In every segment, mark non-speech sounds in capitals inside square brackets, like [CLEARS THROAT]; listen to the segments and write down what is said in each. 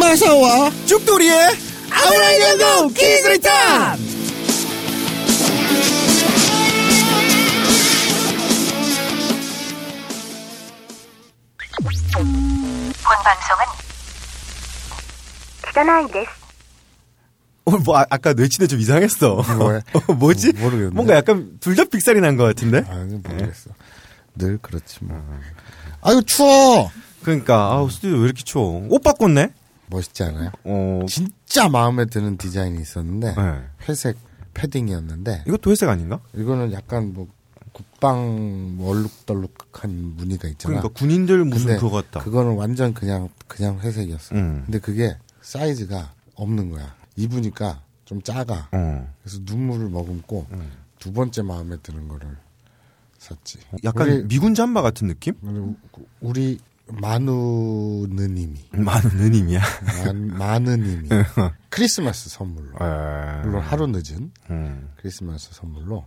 마사와 죽돌이의 아브라이언고 키스리탄 본 방송은 聞かないです 오늘 뭐 아, 까 뇌치대 좀 이상했어. [LAUGHS] 어, 뭐지? 모르겠는데. 뭔가 약간 둘다 빅살이 난 것 같은데? 아니 모르겠어. 늘 그렇지 뭐. 아유 추워. 그러니까 아우 스튜디오 왜 이렇게 추워? 옷 바꿨네? 멋있지 않아요? 어 진짜 마음에 드는 디자인이 있었는데 네. 회색 패딩이었는데 이것도 회색 아닌가? 이거는 약간 뭐 국방 뭐 얼룩덜룩한 무늬가 있잖아. 그러니까 군인들 무슨 그거 같다. 그거는 완전 그냥 그냥 회색이었어. 음. 근데 그게 사이즈가 없는 거야. 입으니까 좀 작아. 어. 그래서 눈물을 머금고 두 번째 마음에 드는 거를 샀지. 약간 우리, 미군 잠바 같은 느낌? 우리 마누 느님이 많은 느낌이야. 만- 마느님이 크리스마스 선물로 물론 하루 늦은 음. 크리스마스 선물로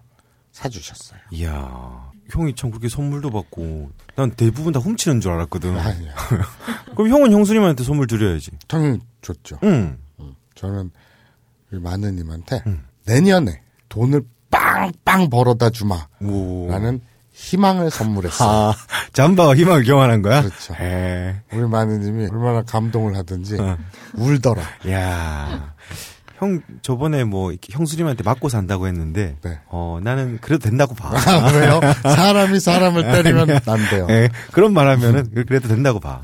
사주셨어요. 이야. 형이 참 그렇게 선물도 받고 난 대부분 다 훔치는 줄 알았거든. 아니야. [LAUGHS] 그럼 형은 형수님한테 선물 드려야지. 당연히 줬죠. 응. 저는 우리 마느님한테 내년에 돈을 빵빵 벌어다 주마. 오. 라는 희망을 선물했어요. 아, 잠바와 희망을 교환한 거야? 그렇죠. 에. 우리 마느님이 얼마나 감동을 하든지 어. 울더라. 야. 형 저번에 뭐 형수님한테 맞고 산다고 했는데 네. 어 나는 그래도 된다고 봐. 아, 왜요? 사람이 사람을 [LAUGHS] 때리면 안 돼요. 예, 그런 말 하면은 그래도 된다고 봐.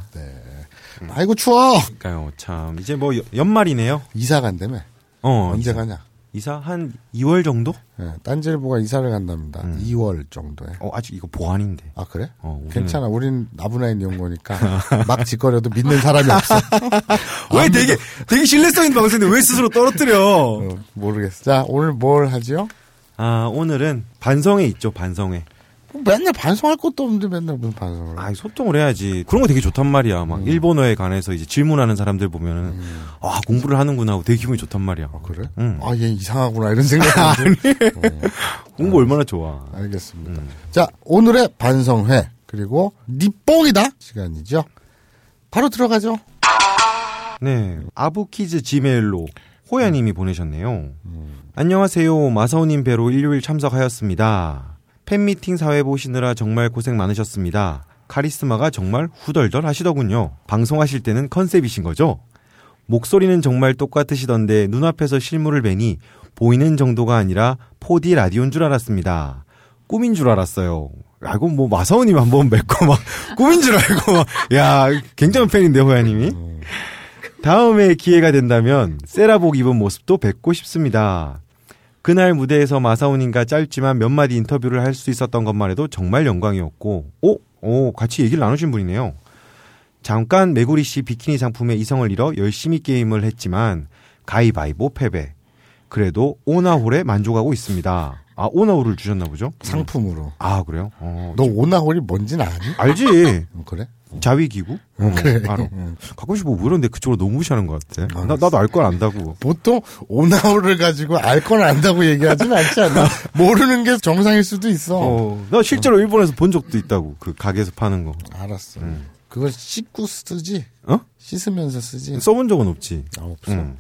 아이고 추워. 그러니까요. 참 이제 뭐 여- 연말이네요. 이사 간다며. 어, 언제 이사, 가냐? 이사 한 2월 정도? 예, 딴지일보가 이사를 간답니다. 2월 정도에. 어, 아직 이거 보안인데. 아 그래? 어, 우리는- 괜찮아. 우린 나부나인 연 거니까 막 짓거려도 믿는 사람이 없어. [LAUGHS] 왜 되게 되게 신뢰성 있는 방송인데 왜 스스로 떨어뜨려? 어, 모르겠어. 자 오늘 뭘 하지요? 아, 오늘은 반성회 있죠, 반성회. 뭐 맨날 반성할 것도 없는데 맨날 무슨 반성을? 해. 아, 소통을 해야지. 그런 거 되게 좋단 말이야. 음. 막 일본어에 관해서 이제 질문하는 사람들 보면은 아, 공부를 하는구나 하고 되게 기분이 좋단 말이야. 아, 그래? 응. 아얘 이상하구나 이런 생각이 [LAUGHS] 어, 공부 얼마나 좋아. 알겠습니다. 자 오늘의 반성회 그리고 니뽕이다 시간이죠. 바로 들어가죠. 네. 아부키즈 지메일로 호야님이 보내셨네요. 안녕하세요. 마사오님 배로 일요일 참석하였습니다. 팬미팅 사회 보시느라 정말 고생 많으셨습니다. 카리스마가 정말 후덜덜 하시더군요. 방송하실 때는 컨셉이신 거죠? 목소리는 정말 똑같으시던데 눈앞에서 실물을 뵈니 보이는 정도가 아니라 4D 라디오인 줄 알았습니다. 꿈인 줄 알았어요. 야, 이거 뭐 마사오님 한번 뵙고 막 [LAUGHS] 꿈인 줄 알고 막, 야, 굉장한 팬인데, 호야님이. 다음에 기회가 된다면 세라복 입은 모습도 뵙고 싶습니다. 그날 무대에서 마사오님과 짧지만 몇 마디 인터뷰를 할 수 있었던 것만 해도 정말 영광이었고, 오, 오, 같이 얘기를 나누신 분이네요. 잠깐 메구리 씨 비키니 상품에 이성을 잃어 열심히 게임을 했지만 가위바위보 패배. 그래도 오나홀에 만족하고 있습니다. 아, 오나홀을 주셨나 보죠? 상품으로. 아, 그래요? 어, 너 오나홀이 뭔지는 아니? 알지. 어, 그래? 자위기구? 어, 그래. 알아. 가끔씩 뭐 그런데 그쪽으로 너무 무시하는 것 같아. 나, 나도 알 걸 안다고. 보통 오나홀을 가지고 알건 안다고 얘기하진 않지 않나? [LAUGHS] 모르는 게 정상일 수도 있어. 어, 나 실제로 일본에서 본 적도 있다고. 그 가게에서 파는 거. 알았어. 그걸 씻고 쓰지? 어? 씻으면서 쓰지? 써본 적은 없지. 아, 없어. 응.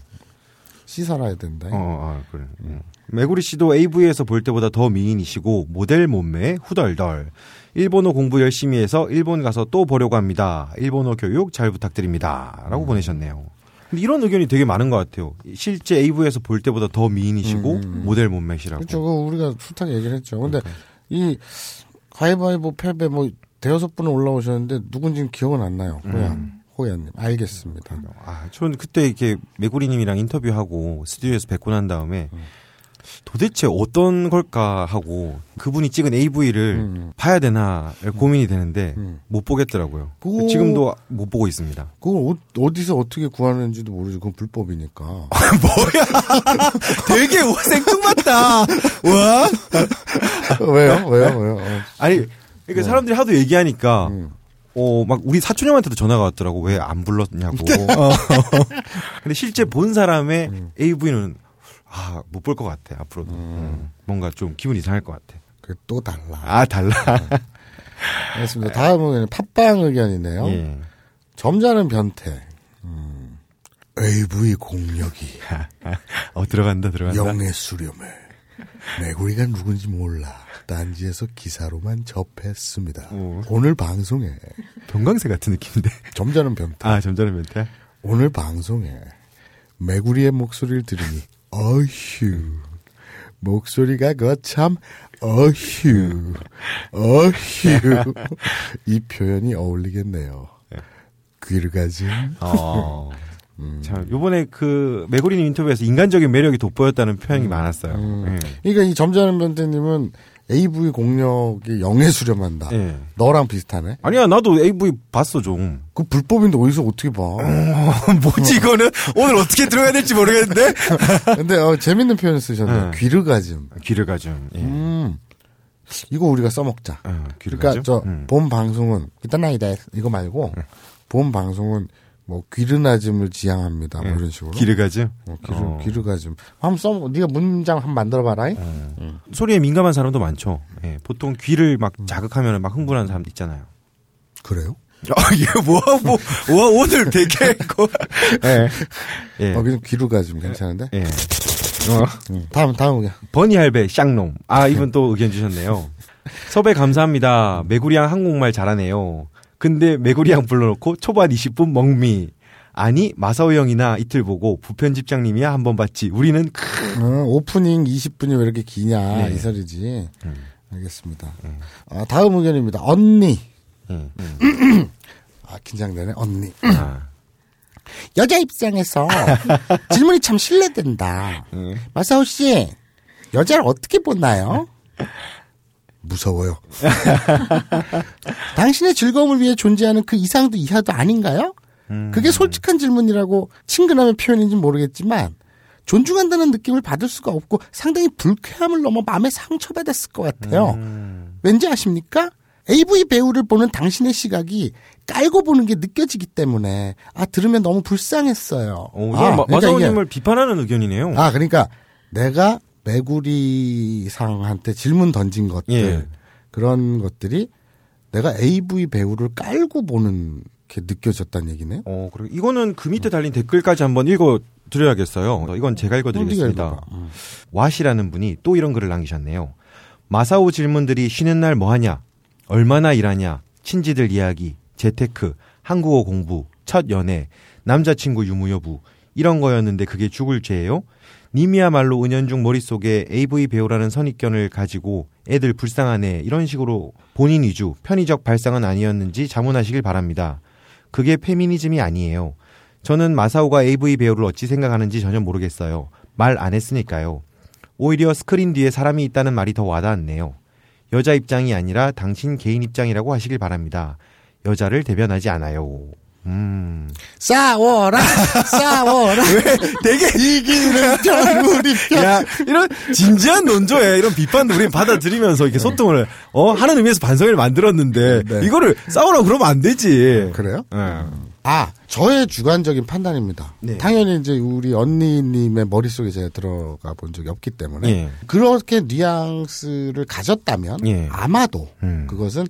씻어놔야 된다. 어, 아, 그래. 응. 메구리 씨도 AV에서 볼 때보다 더 미인이시고 모델 몸매에 후덜덜. 일본어 공부 열심히 해서 일본 가서 또 보려고 합니다. 일본어 교육 잘 부탁드립니다. 라고 보내셨네요. 근데 이런 의견이 되게 많은 것 같아요. 실제 AV에서 볼 때보다 더 미인이시고 모델 몸매시라고. 그렇죠. 우리가 숱하게 얘기를 했죠. 근데 이 가위바위보 패배 뭐 대여섯 분은 올라오셨는데 누군지는 기억은 안 나요. 호야. 호야님. 알겠습니다. 아, 전 그때 이렇게 메구리님이랑 인터뷰하고 스튜디오에서 뵙고 난 다음에 도대체 어떤 걸까 하고 그분이 찍은 AV를 음. 봐야 되나 고민이 되는데 음. 못 보겠더라고요. 그거- 지금도 못 보고 있습니다. 그걸 어, 어디서 어떻게 구하는지도 모르지. 그건 불법이니까. [LAUGHS] [LAUGHS] 되게 생뚱맞다. 와? [LAUGHS] 왜요? 왜요? 왜요? 어. 아니, 그러니까 사람들이 하도 얘기하니까 음. 어, 막 우리 사촌 형한테도 전화가 왔더라고. 왜 안 불렀냐고. 어. 근데 실제 본 사람의 음. AV는 아, 못 볼 것 같아, 앞으로도. 음, 뭔가 좀 기분 이상할 것 같아. 그또 달라. 아, 달라. 알겠습니다. 다음은 팟빵 의견이네요. 예. 점잖은 변태. 음, AV 공력이 [LAUGHS] 어, 들어간다, 들어간다. 영의 수렴을 메구리가 누군지 몰라. 딴지에서 기사로만 접했습니다. 오. 오늘 방송에 병강세 같은 느낌인데. 점잖은 변태. 아, 점잖은 멘트. 오늘 방송에 메구리의 목소리를 들으니 어휴 목소리가 거참 어휴 어휴 이 표현이 어울리겠네요. 귀르가즘 어. [LAUGHS] 참, 요번에 그, 메구리님 인터뷰에서 인간적인 매력이 돋보였다는 표현이 많았어요. 예. 그러니까 이 점잖은 변태님은 AV 공력이 영에 수렴한다. 예. 너랑 비슷하네. 아니야, 나도 AV 봤어, 좀. 그 불법인데 어디서 어떻게 봐? [LAUGHS] 뭐지, 이거는? 오늘 어떻게 들어가야 될지 모르겠는데? [LAUGHS] 근데 어, 재밌는 표현을 쓰셨네요. 응. 귀르가즘. 귀를 가좀. 예. 음. 이거 우리가 써먹자. 어, 그러니까 가좀. 저 음. 본 방송은 일단 나이다 이거 말고 본 방송은 뭐 귀르나즘을 지향합니다. 뭐 이런 식으로. 가좀. 어, 귀르 어. 귀르가즘. 한번 써. 네가 문장 한번 만들어봐라. 소리에 민감한 사람도 많죠. 예. 보통 귀를 막 자극하면 막 흥분하는 사람도 있잖아요. 그래요? 아, 이게 뭐, 뭐, 와, 오늘 되게, 거. [LAUGHS] 예. 예. 어, 그냥 귀르가즘 괜찮은데? 예. 어. 음. 다음 다음 의견. 버니 할배 쌍놈. 아, 이분 또 의견 주셨네요. 섭외 감사합니다. 메구리양 한국말 잘하네요. 근데 메구리양 불러놓고 초반 20분 멍미. 아니, 마사오 형이나 이틀 보고 부편집장님이야 한 번 봤지. 우리는 크. 어, 오프닝 20분이 왜 이렇게 기냐 네. 음. 이 소리지. 알겠습니다. 아, 다음 의견입니다. 언니. 예. 음. [CLEARS THROAT] 아 긴장되네. 언니. 아, [CLEARS THROAT] 여자 입장에서 [LAUGHS] 질문이 참 실례된다. 마사오 씨, 여자를 어떻게 보나요? [LAUGHS] 무서워요. [LAUGHS] 당신의 즐거움을 위해 존재하는 그 이상도 이하도 아닌가요? 그게 솔직한 질문이라고 친근함의 표현인지 모르겠지만 존중한다는 느낌을 받을 수가 없고 상당히 불쾌함을 넘어 마음에 상처받았을 것 같아요. 왠지 아십니까? AV 배우를 보는 당신의 시각이 깔고 보는 게 느껴지기 때문에 아 들으면 너무 불쌍했어요. 오, 아, 아, 마, 그러니까 마사오님을 비판하는 의견이네요. 아 그러니까 내가 매구리상한테 질문 던진 것들 예. 그런 것들이 내가 AV 배우를 깔고 보는 게 느껴졌다는 얘기네. 어, 그리고 이거는 그 밑에 달린 댓글까지 한번 읽어 드려야겠어요. 이건 제가 읽어 네가 드리겠습니다. 읽어봐. 음. 와시라는 분이 또 이런 글을 남기셨네요. 마사오 질문들이 쉬는 날 뭐 하냐? 얼마나 일하냐? 친지들 이야기, 재테크, 한국어 공부, 첫 연애, 남자친구 유무 여부 이런 거였는데 그게 죽을 죄예요? 님이야말로 은연중 머릿속에 AV 배우라는 선입견을 가지고 애들 불쌍하네 이런 식으로 본인 위주 편의적 발상은 아니었는지 자문하시길 바랍니다. 그게 페미니즘이 아니에요. 저는 마사오가 AV 배우를 어찌 생각하는지 전혀 모르겠어요. 말 안 했으니까요. 오히려 스크린 뒤에 사람이 있다는 말이 더 와닿았네요. 여자 입장이 아니라 당신 개인 입장이라고 하시길 바랍니다. 여자를 대변하지 않아요. 음. 싸워라, [LAUGHS] 싸워라. 되게 이기는 편 우리 편. 야, 이런 진지한 논조에 이런 비판도 우리 받아들이면서 이렇게 소통을 어 하는 의미에서 반성을 만들었는데 네. 이거를 싸우라고 그러면 안 되지. 그래요? 예. 아, 저의 주관적인 판단입니다. 네. 당연히 이제 우리 언니님의 머릿속에 제가 들어가 본 적이 없기 때문에 예. 그렇게 뉘앙스를 가졌다면 예. 아마도 음. 그것은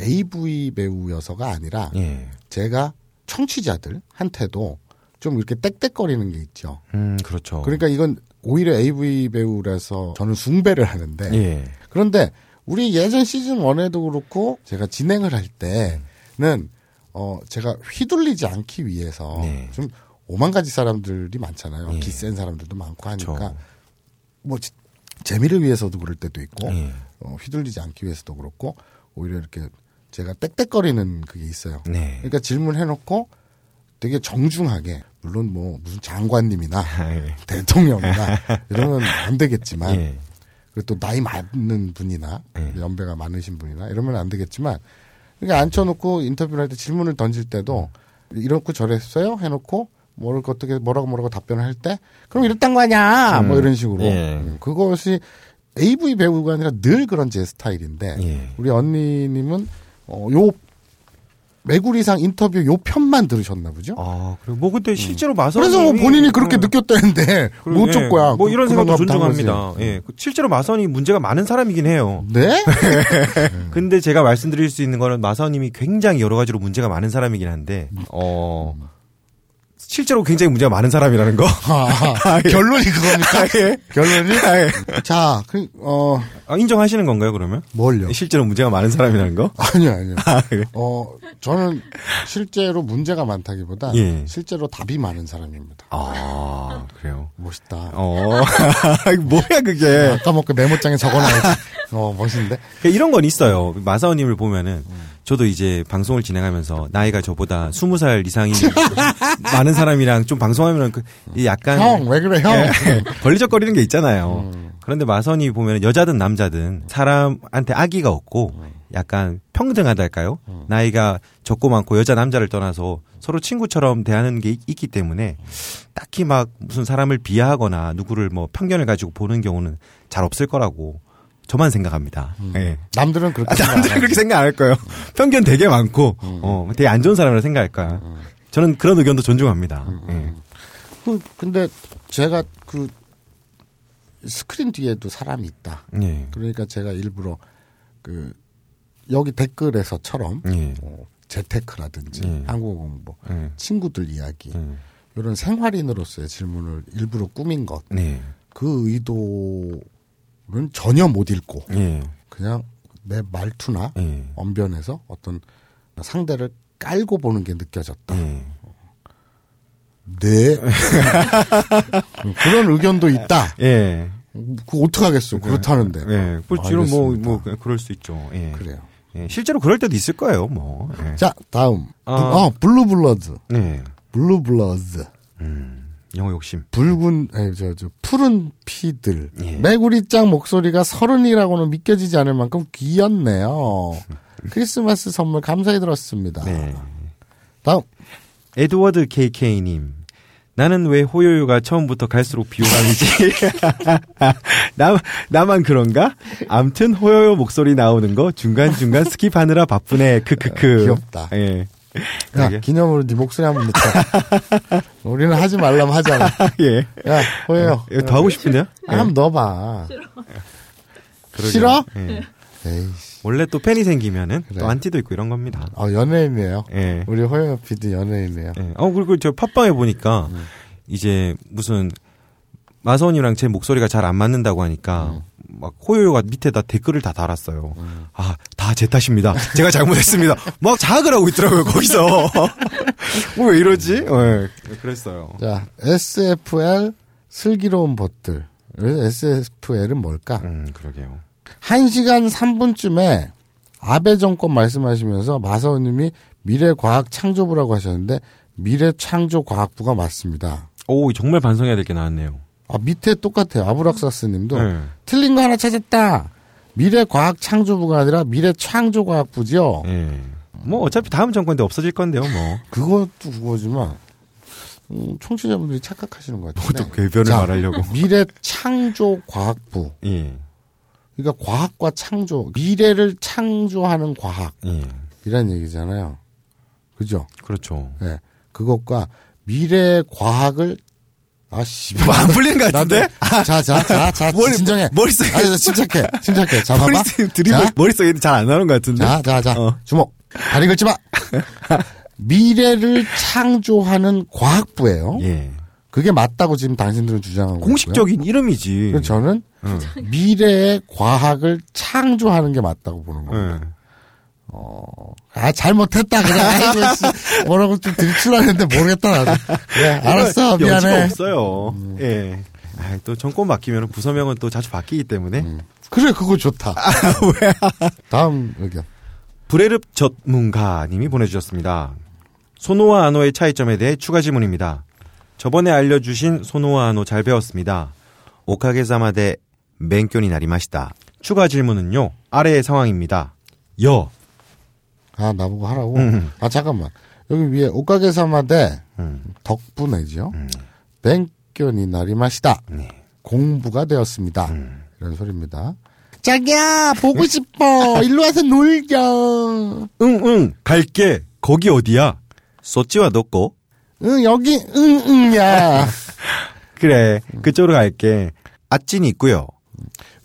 AV 배우여서가 아니라 예. 제가 청취자들한테도 좀 이렇게 땡땡거리는 게 있죠. 음, 그렇죠. 그러니까 이건 오히려 AV 배우라서 저는 숭배를 하는데 예. 그런데 우리 예전 시즌 1에도 그렇고 제가 진행을 할 때는 어 제가 휘둘리지 않기 위해서 네. 좀 오만 가지 사람들이 많잖아요. 예. 기센 사람들도 많고 하니까 그렇죠. 뭐 지- 재미를 위해서도 그럴 때도 있고 예. 어, 휘둘리지 않기 위해서도 그렇고 오히려 이렇게 제가 땡땡거리는 그게 있어요. 네. 그러니까 질문해놓고 되게 정중하게 물론 뭐 무슨 장관님이나 [LAUGHS] 예. 대통령이나 [LAUGHS] 이러면 안 되겠지만 예. 그리고 또 나이 많은 분이나 예. 연배가 많으신 분이나 이러면 안 되겠지만 그러니까 앉혀놓고 인터뷰를 할 때 질문을 던질 때도 이렇고 저랬어요 해놓고 뭐를 어떻게 뭐라고 뭐라고 답변을 할 때 그럼 이랬단 거 아니야 뭐 이런 식으로 예. 음, 그것이 AV 배우가 아니라 늘 그런 제 스타일인데 예. 우리 언니님은 어, 요 메구리상 인터뷰 요 편만 들으셨나 보죠. 아, 그리고 뭐 그때 실제로 마사오님이 음. 그래서 뭐 본인이 그렇게 음, 느꼈다는데 그리고, 뭐 예, 어쩔 거야. 뭐 이런 그- 생각도 보다 한 존중합니다. 예. 그 실제로 마사오님이 문제가 많은 사람이긴 해요. 네? [LAUGHS] 근데 제가 말씀드릴 수 있는 거는 마사오님이 굉장히 여러 가지로 문제가 많은 사람이긴 한데, 어, 실제로 굉장히 문제가 많은 사람이라는 거. 아, 결론이 그겁니까? 예. 결론이? 자, 그, 어, 아, 인정하시는 건가요, 그러면? 뭘요? 실제로 문제가 많은 사람이라는 거? 아니요, 아니요. 아, 그래? 어, 저는 실제로 문제가 많다기보다 예. 실제로 답이 많은 사람입니다. 아, 그래요. 멋있다. 어, [LAUGHS] 뭐야, 그게. 아까 먹고 메모장에 적어놔야지. 어, 멋있는데? [LAUGHS] 이런 건 있어요. 마사오님을 보면은 저도 이제 방송을 진행하면서 나이가 저보다 20살 이상이 [LAUGHS] 많은 사람이랑 좀 방송하면 그 약간 형, 왜 그래, 형? 예, [LAUGHS] 걸리적거리는 게 있잖아요. 그런데 마선이 보면 여자든 남자든 사람한테 악의가 없고 약간 평등하달까요? 나이가 적고 많고 여자 남자를 떠나서 서로 친구처럼 대하는 게 있- 있기 때문에 딱히 막 무슨 사람을 비하하거나 누구를 뭐 편견을 가지고 보는 경우는 잘 없을 거라고 저만 생각합니다. 예. 남들은 그렇게 아, 생각 안 남들은. 그렇게 생각 안 할 거예요. [LAUGHS] 편견 되게 많고, 어, 되게 안 좋은 사람이라고 생각할 거야. 저는 그런 의견도 존중합니다. 예. 그, 근데 제가 그 스크린 뒤에도 사람이 있다. 예. 그러니까 제가 일부러 그 여기 댓글에서처럼 예. 뭐 재테크라든지 예. 한국어 공부, 예. 친구들 이야기 예. 이런 생활인으로서의 질문을 일부러 꾸민 것. 네. 그 의도 는 전혀 못 읽고 예. 그냥 내 말투나 예. 언변에서 어떤 상대를 깔고 보는 게 느껴졌다. 예. 네. [LAUGHS] 그런 의견도 있다. 예. 그 어떡하겠어. 그렇다는데. 예. 뭐, 지금 뭐. 뭐, 그럴 수 있죠. 예. 그래요. 예. 실제로 그럴 때도 있을 거예요, 뭐. 예. 자, 다음. 아. 어, Blue Blood. 네. Blue Blood. 영어 욕심. 붉은, 아니, 저, 저, 푸른 피들. 예. 메구리짱 목소리가 서른이라고는 믿겨지지 않을 만큼 귀엽네요. [LAUGHS] 크리스마스 선물 감사히 들었습니다. 네. 다음. 에드워드 KK님. 나는 왜 호요요가 처음부터 갈수록 비호감이지? [LAUGHS] 나, 나만 그런가? 암튼 호요요 목소리 나오는 거 중간중간 skip하느라 바쁘네. 크크크. 귀엽다. 예. [LAUGHS] 야. 기념으로 네 목소리 한번 넣자. [LAUGHS] 우리는 하지 말라면 하잖아. [LAUGHS] 예. 야, 호예요. 이거 더 하고 싶은데요? 예. 한번 넣어봐. 그러게요. 싫어? 예. 에이씨. 원래 또 팬이 생기면은 그래. 또 안티도 있고 이런 겁니다. 어, 연예인이에요. 예. 우리 호예요 PD 연예인이에요. 예. 어, 그리고 저 팟빵에 보니까 음. 이제 무슨 마선이랑 제 목소리가 잘 안 맞는다고 하니까 음. 막 호요요가 밑에다 댓글을 다 달았어요. 아, 다 제 탓입니다. 제가 잘못했습니다. [LAUGHS] 막 자학을 하고 있더라고요, 거기서. 어, [LAUGHS] 왜 이러지? 예. 그랬어요. 자, SFL 슬기로운 벗들. SFL은 뭘까? 음, 그러게요. 1시간 3분쯤에 아베 정권 말씀하시면서 마사오님이 미래과학 창조부라고 하셨는데 미래창조과학부가 맞습니다. 오, 정말 반성해야 될 게 나왔네요. 아, 밑에 똑같아요. 아브락사스님도 네. 틀린 거 하나 찾았다. 미래과학창조부가 아니라 미래창조과학부죠. 예. 뭐 어차피 다음 정권 때 없어질 건데요, 뭐. 그것도 그거지만 음, 청취자분들이 착각하시는 것 같은데. 또 궤변을 자, 말하려고. 미래창조과학부. [LAUGHS] 예. 그러니까 과학과 창조, 미래를 창조하는 과학. 예. 이란 얘기잖아요. 그죠? 그렇죠. 예. 그것과 미래 과학을 아씨. 뭐안 풀리는 것 같은데? 자, 자, 자, 자, [LAUGHS] 머리- 진정해. 머릿속에- 아, 침착해. 침착해. 자, 봐봐. 머릿속 드리블, 자, 머릿속에 잘 안 나오는 것 같은데? 자, 자, 자. 어. 주목. 다리 긁지 마. [LAUGHS] 미래를 창조하는 과학부예요. 예. 그게 맞다고 지금 당신들은 주장하고 있고요. 공식적인 이름이지. 그래서 저는 응. 미래의 과학을 창조하는 게 맞다고 보는 거예요. 예. 아, 잘못했다. 아이고, [LAUGHS] 씨. 뭐라고 좀 들추려는데 모르겠다. 나도. 그래, 알았어. 이거 여지가 미안해. 없어요. 예. 아, 또 정권 바뀌면 부서명은 또 자주 바뀌기 때문에. 그래, 그거 좋다. [LAUGHS] 다음 의견. 브레릅 전문가님이 보내주셨습니다. 소노와 아노의 차이점에 대해 추가 질문입니다. 저번에 알려주신 소노와 아노 잘 배웠습니다. 오카게사마 대 맹견이 나리마시다. 추가 질문은요. 아래의 상황입니다. 여. 아, 나보고 하라고? 음. 아, 잠깐만. 여기 위에 옷가게 사마대 음. 덕분에죠. 뱅견이 날이 마시다. 네. 공부가 되었습니다. 음. 이런 소리입니다. 자기야, 보고 [LAUGHS] 싶어. 일로 와서 놀자. 응, 응, 갈게. 거기 어디야? 소찌와 넣고 응, 여기, 응, 응, 야. [LAUGHS] 그래 그쪽으로 갈게. 아찐이 있고요.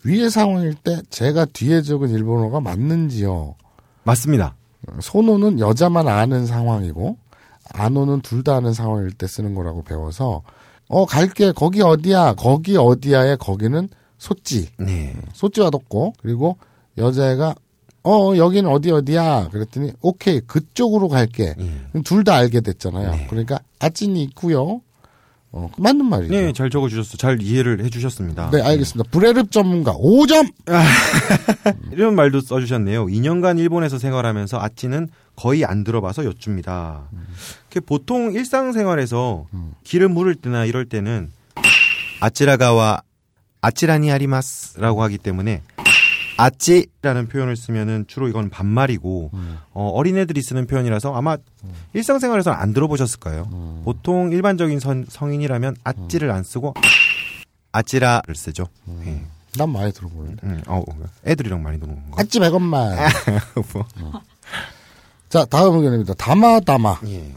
위의 상황일 때 제가 뒤에 적은 일본어가 맞는지요? 맞습니다. 소노는 여자만 아는 상황이고 안오는 둘 다 아는 상황일 때 쓰는 거라고 배워서 어 갈게. 거기 어디야? 거기 어디야의 거기는 소찌. 네. 소찌와 뒀고. 그리고 여자애가 어 여기는 어디 어디야? 그랬더니 오케이. 그쪽으로 갈게. 예. 둘다 알게 됐잖아요. 네. 그러니까 아찐이 있고요 어 맞는 말이죠 네, 잘 적어 주셨어. 잘 이해를 해 주셨습니다. 네, 알겠습니다 브레릅 전문가 5점 [LAUGHS] 이런 말도 써 주셨네요. 2년간 일본에서 생활하면서 아찌는 거의 안 들어봐서 여쭙니다. 그 보통 일상생활에서 길을 물을 때나 이럴 때는 아찌라가와 아찌라니 아리마스라고 하기 때문에 아찌라는 표현을 쓰면은 주로 이건 반말이고 어, 어린애들이 쓰는 표현이라서 아마 일상생활에서는 안 들어보셨을 거예요. 보통 일반적인 선- 성인이라면 아찌를 안 쓰고 아찌라를 쓰죠. 예. 난 많이 들어보는데 음, 어, 애들이랑 많이 노는 건가? 아찌 100원만 [LAUGHS] 뭐. 자 다음 의견입니다 다마다마 예.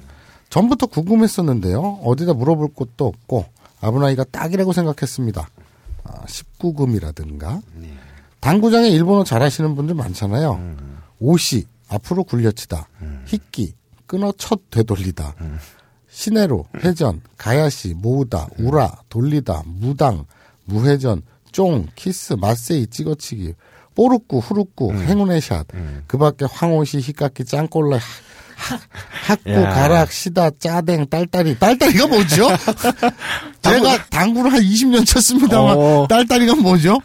전부터 궁금했었는데요. 어디다 물어볼 곳도 없고 아브나이가 딱이라고 생각했습니다. 아, 19금이라든가 네. 당구장에 일본어 잘하시는 분들 많잖아요. 음. 오시 앞으로 굴려치다, 히끼 끊어 첫 되돌리다, 시내로 회전, 가야시 모으다, 우라 돌리다, 무당 무회전, 쫑 키스 마세이 찍어치기, 뽀르꾸 후루꾸 행운의 샷, 그밖에 황호시 히카키 짱꼴라 하- 학구 야. 가락 시다 짜댕 딸딸이 딸딸이가 뭐죠? [LAUGHS] 제가 당구를 한 20년 쳤습니다만 어. 딸딸이가 뭐죠?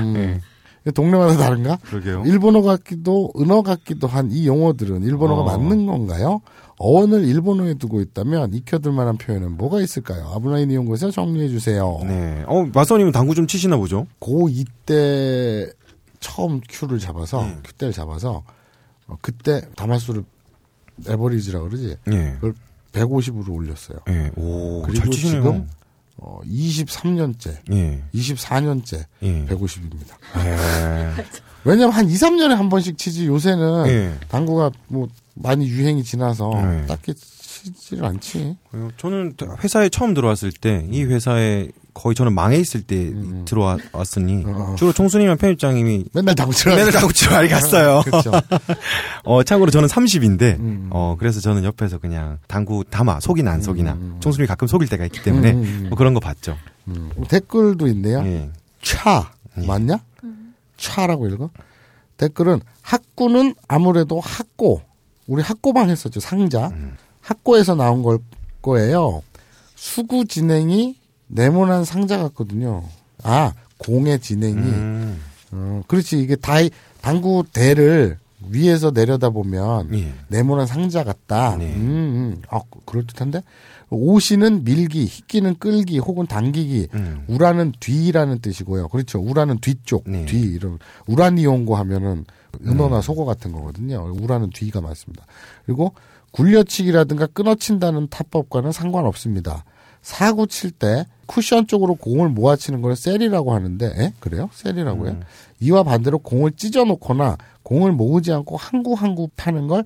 음. [LAUGHS] 동네마다 다른가? 그러게요. 일본어 같기도 은어 같기도 한 이 용어들은 일본어가 어. 맞는 건가요? 어원을 일본어에 두고 있다면 익혀둘 만한 표현은 뭐가 있을까요? 아브라인 이용고에서 정리해 주세요. 네. 어, 마사오님은 당구 좀 치시나 보죠? 고2 때 처음 큐를 잡아서 네. 큐대를 잡아서 어, 그때 다마수를 에버리지라 그러지 예. 그걸 150으로 올렸어요. 예. 오, 그리고. 지금 어, 23년째, 예. 24년째 예. 150입니다. 예. [LAUGHS] 왜냐면 한 2, 3년에 한 번씩 치지 요새는 예. 당구가 뭐 많이 유행이 지나서 네. 딱히 치지를 않지. 어, 저는 회사에 처음 들어왔을 때 이 회사에 거의 저는 망해 있을 때 들어왔으니 어. 주로 총수님이랑 편집장님이 맨날 당구 치러 맨날 당구 치러 많이 갔어요. [LAUGHS] 어, 참고로 저는 30인데, 음. 어, 그래서 저는 옆에서 그냥 당구 담아, 속이나 안 속이나. 총수님이 가끔 속일 때가 있기 때문에, 음, 음, 뭐 그런 거 봤죠. 음. 댓글도 있네요. 예. 차 맞냐? 차라고 읽어? 댓글은 학구는 아무래도 학고 우리 학고방 했었죠 상자 음. 학고에서 나온 걸 거예요. 수구 진행이 네모난 상자 같거든요. 아 공의 진행이 음, 어, 그렇지 이게 다 당구 대를 위에서 내려다 보면 예. 네모난 상자 같다. 네. 음, 음. 아, 그럴 듯한데? 오시는 밀기, 희끼는 끌기, 혹은 당기기, 음. 우라는 뒤라는 뜻이고요. 그렇죠. 우라는 뒤쪽, 네. 뒤, 이런, 우라니온고 하면은 은어나 속어 같은 거거든요. 우라는 뒤가 맞습니다. 그리고 굴려치기라든가 끊어친다는 타법과는 상관없습니다. 사구 칠 때 쿠션 쪽으로 공을 모아치는 걸 셀이라고 하는데, 에? 그래요? 셀이라고요? 이와 반대로 공을 찢어놓거나 공을 모으지 않고 한구 한구 파는 걸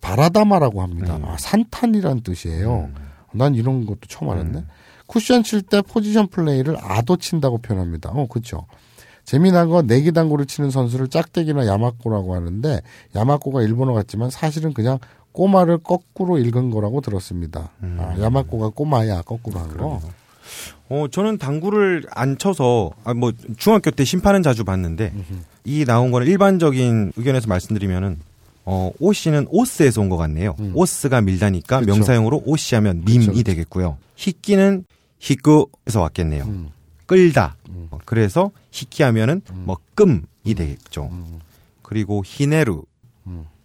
바라다마라고 합니다. 아, 산탄이란 뜻이에요. 난 이런 것도 처음 알았네. 쿠션 칠 때 포지션 플레이를 아도 친다고 표현합니다. 어, 그쵸. 재미난 건 내기 당구를 치는 선수를 짝대기나 야마꼬라고 하는데 야마꼬가 일본어 같지만 사실은 그냥 꼬마를 거꾸로 읽은 거라고 들었습니다. 아, 야마꼬가 꼬마야 거꾸로 한 거. 어, 저는 당구를 안 쳐서, 아, 뭐, 중학교 때 심판은 자주 봤는데, 이 나온 거는 일반적인 의견에서 말씀드리면은, 어, 오씨는 오스에서 온 것 같네요. 오스가 밀다니까 음. 그쵸. 명사형으로 오씨 하면 밈이 그쵸. 되겠고요. 히끼는 히꾸에서 왔겠네요. 음. 끌다. 어, 그래서 히키 하면은 뭐 끔이 되겠죠. 음. 그리고 히네루.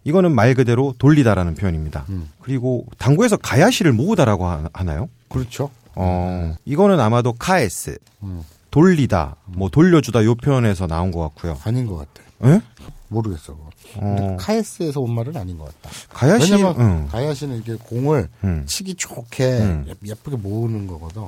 이거는 말 그대로 돌리다라는 표현입니다. 음. 그리고 당구에서 가야시를 모으다라고 하- 하나요? 그렇죠. 어, 이거는 아마도 카에스, 음. 돌리다, 뭐 돌려주다 요 표현에서 나온 것 같고요. 아닌 것 같아. 예? 모르겠어. 어, 返す에서 온 말은 아닌 것 같다. 가야시, 왜냐면 응. 가야시는 이렇게 공을 음. 치기 좋게 음. 예- 예쁘게 모으는 거거든.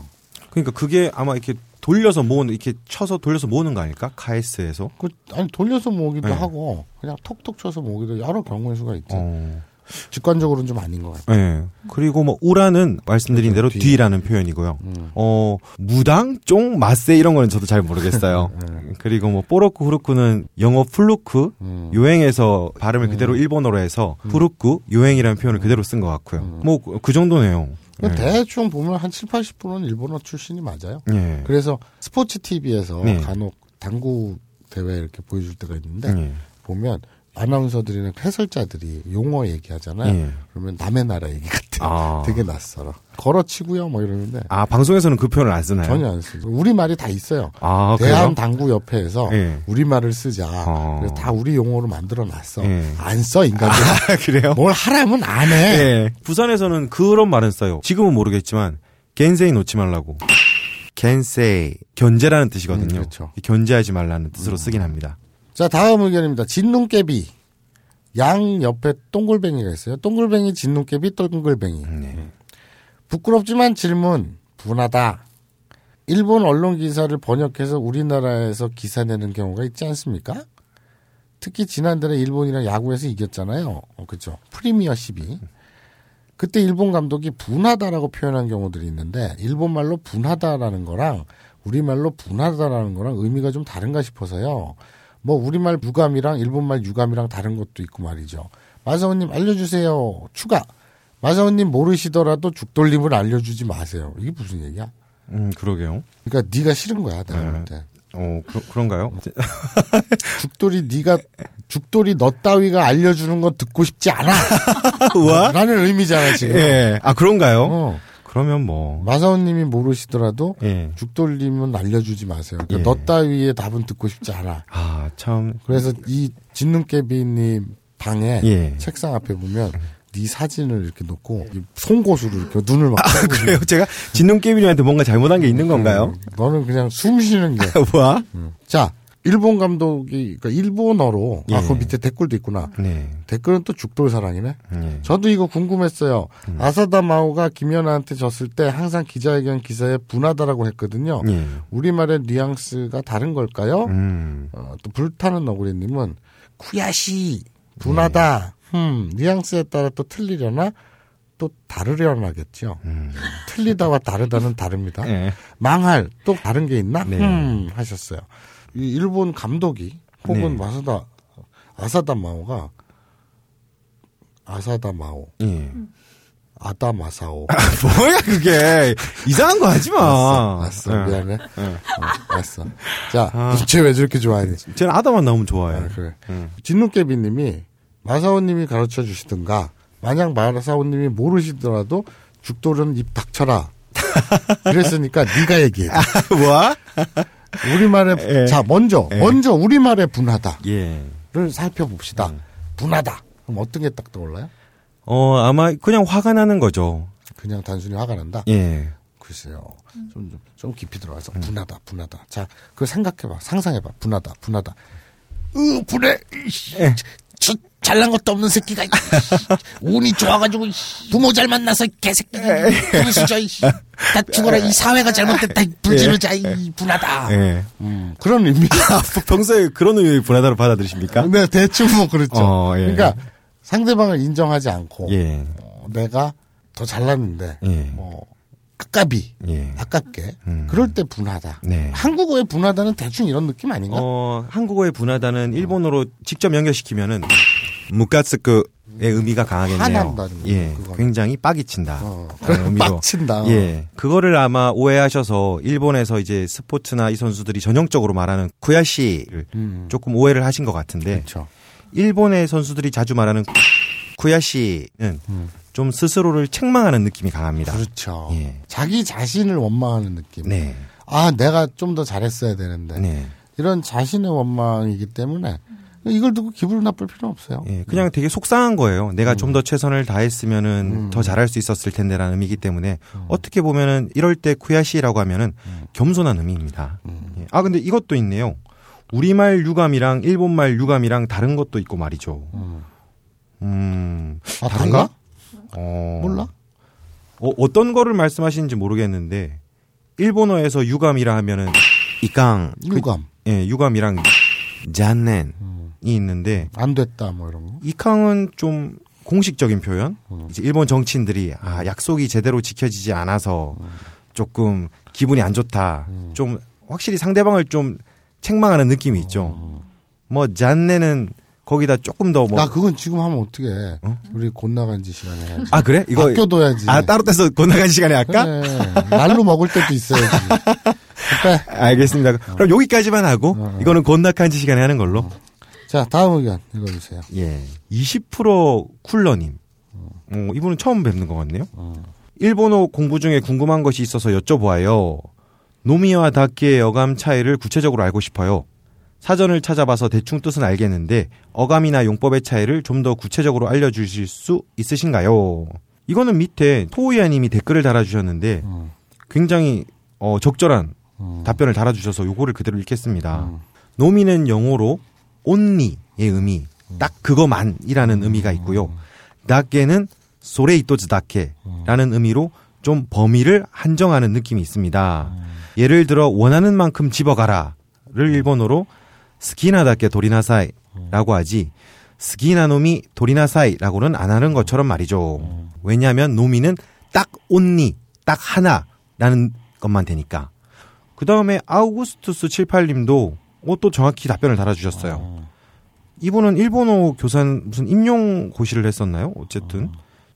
그러니까 그게 아마 이렇게 돌려서 모으는, 이렇게 쳐서 돌려서 모으는 거 아닐까? 返す에서? 그 아니 돌려서 모으기도 네. 하고 그냥 톡톡 쳐서 모으기도 여러 경우의 수가 있지. 어, 직관적으로는 좀 아닌 것 같아요. 예. 그리고 뭐 裏는 말씀드린 대로 뒤. 뒤라는 표현이고요. 음. 어 무당, 쫑, 마세 이런 거는 저도 잘 모르겠어요. [LAUGHS] 그리고 뭐 뽀로꾸, 후루쿠는 영어 fluke 음. 요행에서 발음을 그대로 일본어로 해서 후루쿠 요행이라는 표현을 그대로 쓴 것 같고요. 뭐 그 정도네요. 그러니까 대충 보면 한 7, 80%는 일본어 출신이 맞아요. 예. 그래서 스포츠 TV에서 네. 간혹 당구 대회 이렇게 보여줄 때가 있는데 예. 보면 아나운서들이나 해설자들이 용어 얘기하잖아요. 예. 그러면 남의 나라 얘기 같아. 아. [LAUGHS] 되게 낯설어. 걸어치고요, 뭐 이러는데 아 방송에서는 그 표현을 안 쓰나요? 전혀 안 쓰죠. 우리 말이 다 있어요. 아 대한? 당구 협회에서 예. 우리 말을 쓰자. 어. 그래서 다 우리 용어로 만들어 놨어. 예. 안써 인간들. 아, [LAUGHS] 그래요? 뭘 하라면 안 해. 예. 부산에서는 그런 말은 써요. 지금은 모르겠지만 겐세이 놓지 말라고. 겐세이 견제라는 뜻이거든요. 음, 그렇죠. 견제하지 말라는 뜻으로 쓰긴 합니다. 자, 다음 의견입니다. 진눈깨비. 양 옆에 동글뱅이가 있어요. 동글뱅이, 진눈깨비, 동글뱅이. 네. 부끄럽지만 질문. 분하다. 일본 언론 기사를 번역해서 우리나라에서 기사 내는 경우가 있지 않습니까? 특히 지난달에 일본이랑 야구에서 이겼잖아요. 어, 그죠. 프리미어 12. 그때 일본 감독이 분하다라고 표현한 경우들이 있는데 일본말로 분하다라는 거랑 우리말로 분하다라는 거랑 의미가 좀 다른가 싶어서요. 뭐 우리말 유감이랑 일본말 유감이랑 다른 것도 있고 말이죠. 마사오님 알려주세요. 추가. 마사오님 모르시더라도 죽돌림을 알려주지 마세요. 이게 무슨 얘기야? 음, 그러게요. 그러니까 네가 싫은 거야. 내가 네. 어, 그, 그런가요? 죽돌이 네가 죽돌이 너 따위가 알려주는 거 듣고 싶지 않아. [LAUGHS] 우와? 라는 의미잖아 지금. 예. 아, 그런가요? 어. 그러면 뭐. 마사오님이 모르시더라도 예. 죽돌림은 알려주지 마세요. 그러니까 예. 너 따위의 답은 듣고 싶지 않아. 아, 참. 그래서 이 진눈깨비님 방에 예. 책상 앞에 보면 네 사진을 이렇게 놓고 이 송곳으로 이렇게 눈을 막. 아, 그래요? 제가 진눈깨비님한테 뭔가 잘못한 게 있는 건가요? 음, 너는 그냥 숨 쉬는 게. [LAUGHS] 뭐야? 자, 일본 감독이 그러니까 일본어로 아, 예. 그 밑에 댓글도 있구나. 네. 댓글은 또 죽돌 사랑이네. 예. 저도 이거 궁금했어요. 음. 아사다 마오가 김연아한테 졌을 때 항상 기자회견 기사에 분하다라고 했거든요. 예. 우리말의 뉘앙스가 다른 걸까요? 음. 어, 또 불타는 너구리님은 쿠야시 분하다. 음 뉘앙스에 따라 또 틀리려나 또 다르려나겠죠. 틀리다와 다르다는 다릅니다. 음. 예. 망할 또 다른 게 있나? 네. 음 하셨어요. 이 일본 감독이 혹은 네. 마사다 아사다 마오가 아사다 마오 예. 아다 마사오 뭐야, 그게. 이상한 거 하지 마. 알았어, 알았어. 예. 미안해 어, 알았어 자 아. 쟤왜 저렇게 좋아하니 쟤는 아다만 나오면 좋아해. 아, 그래 음. 진눈깨비님이 마사오님이 가르쳐 주시든가 만약 마사오님이 모르시더라도 죽돌은 입 닥쳐라 [LAUGHS] 그랬으니까 네가 얘기해 뭐야? 우리말에 [LAUGHS] 예. 자 먼저 예. 먼저 우리말의 분하다를 예. 살펴봅시다 분하다 그럼 어떤 게 딱 떠올라요? 어, 아마 그냥 화가 나는 거죠. 그냥 단순히 화가 난다 예. 글쎄요 좀, 좀, 좀 깊이 들어가서 분하다 분하다 자 그거 생각해봐 상상해봐 분하다 분하다 으 분해 이씨. 저 잘난 것도 없는 새끼가. [LAUGHS] 운이 좋아가지고. 부모 잘 만나서 개새끼 분수저. 다 죽어라 이 사회가 잘못됐다 이 불지르자 이 분하다 예. 음, 그런 의미 아, [LAUGHS] 평소에 그런 의미 분하다로 받아들이십니까? 네 대충 뭐 그렇죠 어, 예. 그러니까 상대방을 인정하지 않고 예. 어, 내가 더 잘났는데 예. 뭐 아깝이 예. 아깝게 음. 그럴 때 분하다 네. 한국어의 분하다는 대충 이런 느낌 아닌가? 어, 한국어의 분하다는 일본어로 직접 연결시키면은 무카츠크의 의미가 강하겠네요. 예. 그거는. 굉장히 빡이 친다. 어, 의미로. 빡친다. 예. 그거를 아마 오해하셔서 일본에서 이제 스포츠나 이 선수들이 전형적으로 말하는 쿠야시를 음. 조금 오해를 하신 것 같은데 그렇죠. 일본의 선수들이 자주 말하는 쿠야시는 좀 스스로를 책망하는 느낌이 강합니다. 음. 그렇죠. 예. 자기 자신을 원망하는 느낌. 네. 아, 내가 좀 더 잘했어야 되는데. 네. 이런 자신의 원망이기 때문에 이걸 두고 기분을 나쁠 필요는 없어요. 예, 그냥 되게 속상한 거예요. 내가 음. 좀더 최선을 다했으면은 더 잘할 수 있었을 텐데라는 의미이기 때문에 어떻게 보면은 이럴 때 쿠야시라고 하면은 음. 겸손한 의미입니다. 예. 아 근데 이것도 있네요. 우리말 유감이랑 일본말 유감이랑 다른 것도 있고 말이죠. 음, 아, 다른가? 어, 몰라? 어, 어떤 거를 말씀하시는지 모르겠는데 일본어에서 유감이라 하면은 이깡, 그- 유감. 예, 유감이랑 잔넨이 있는데 안 됐다, 뭐 이런 거. 이캉은 좀 공식적인 표현. 이제 일본 정치인들이 아, 약속이 제대로 지켜지지 않아서 조금 기분이 안 좋다. 좀 확실히 상대방을 좀 책망하는 느낌이 있죠. 뭐 잔네는 거기다 조금 더 뭐. 나 그건 지금 하면 어떻게 해? 우리 곧 나간 지 시간에 해야지. 아 그래? 이거 아껴둬야지. 아 따로 떼서 건너간 시간에 할까? 그래. 날로 먹을 때도 있어야지. [LAUGHS] 그래. 알겠습니다. 그럼 여기까지만 하고 이거는 건너간지 시간에 하는 걸로. 자, 다음 의견 읽어주세요. 예. 20% 쿨러님. 어, 이분은 처음 뵙는 것 같네요. 일본어 공부 중에 궁금한 것이 있어서 여쭤보아요. 노미와 다케의 어감 차이를 구체적으로 알고 싶어요. 사전을 찾아봐서 대충 뜻은 알겠는데 어감이나 용법의 차이를 좀 더 구체적으로 알려주실 수 있으신가요? 이거는 밑에 토우야님이 댓글을 달아주셨는데 굉장히 어, 적절한 답변을 달아주셔서 요거를 그대로 읽겠습니다. 노미는 영어로 only의 의미, 딱 그거만이라는 의미가 있고요. 다케는 소레이토즈 다케라는 의미로 좀 범위를 한정하는 느낌이 있습니다. 예를 들어 원하는 만큼 집어가라를 일본어로 스키나다케 도리나사이라고 하지 스키나 놈이 도리나사이라고는 안 하는 것처럼 말이죠. 왜냐하면 노미는 딱 온니, 딱 하나라는 것만 되니까. 그 다음에 아우구스투스 78님도 어, 또 정확히 답변을 달아주셨어요. 이분은 일본어 교산 무슨 임용 고시를 했었나요? 어쨌든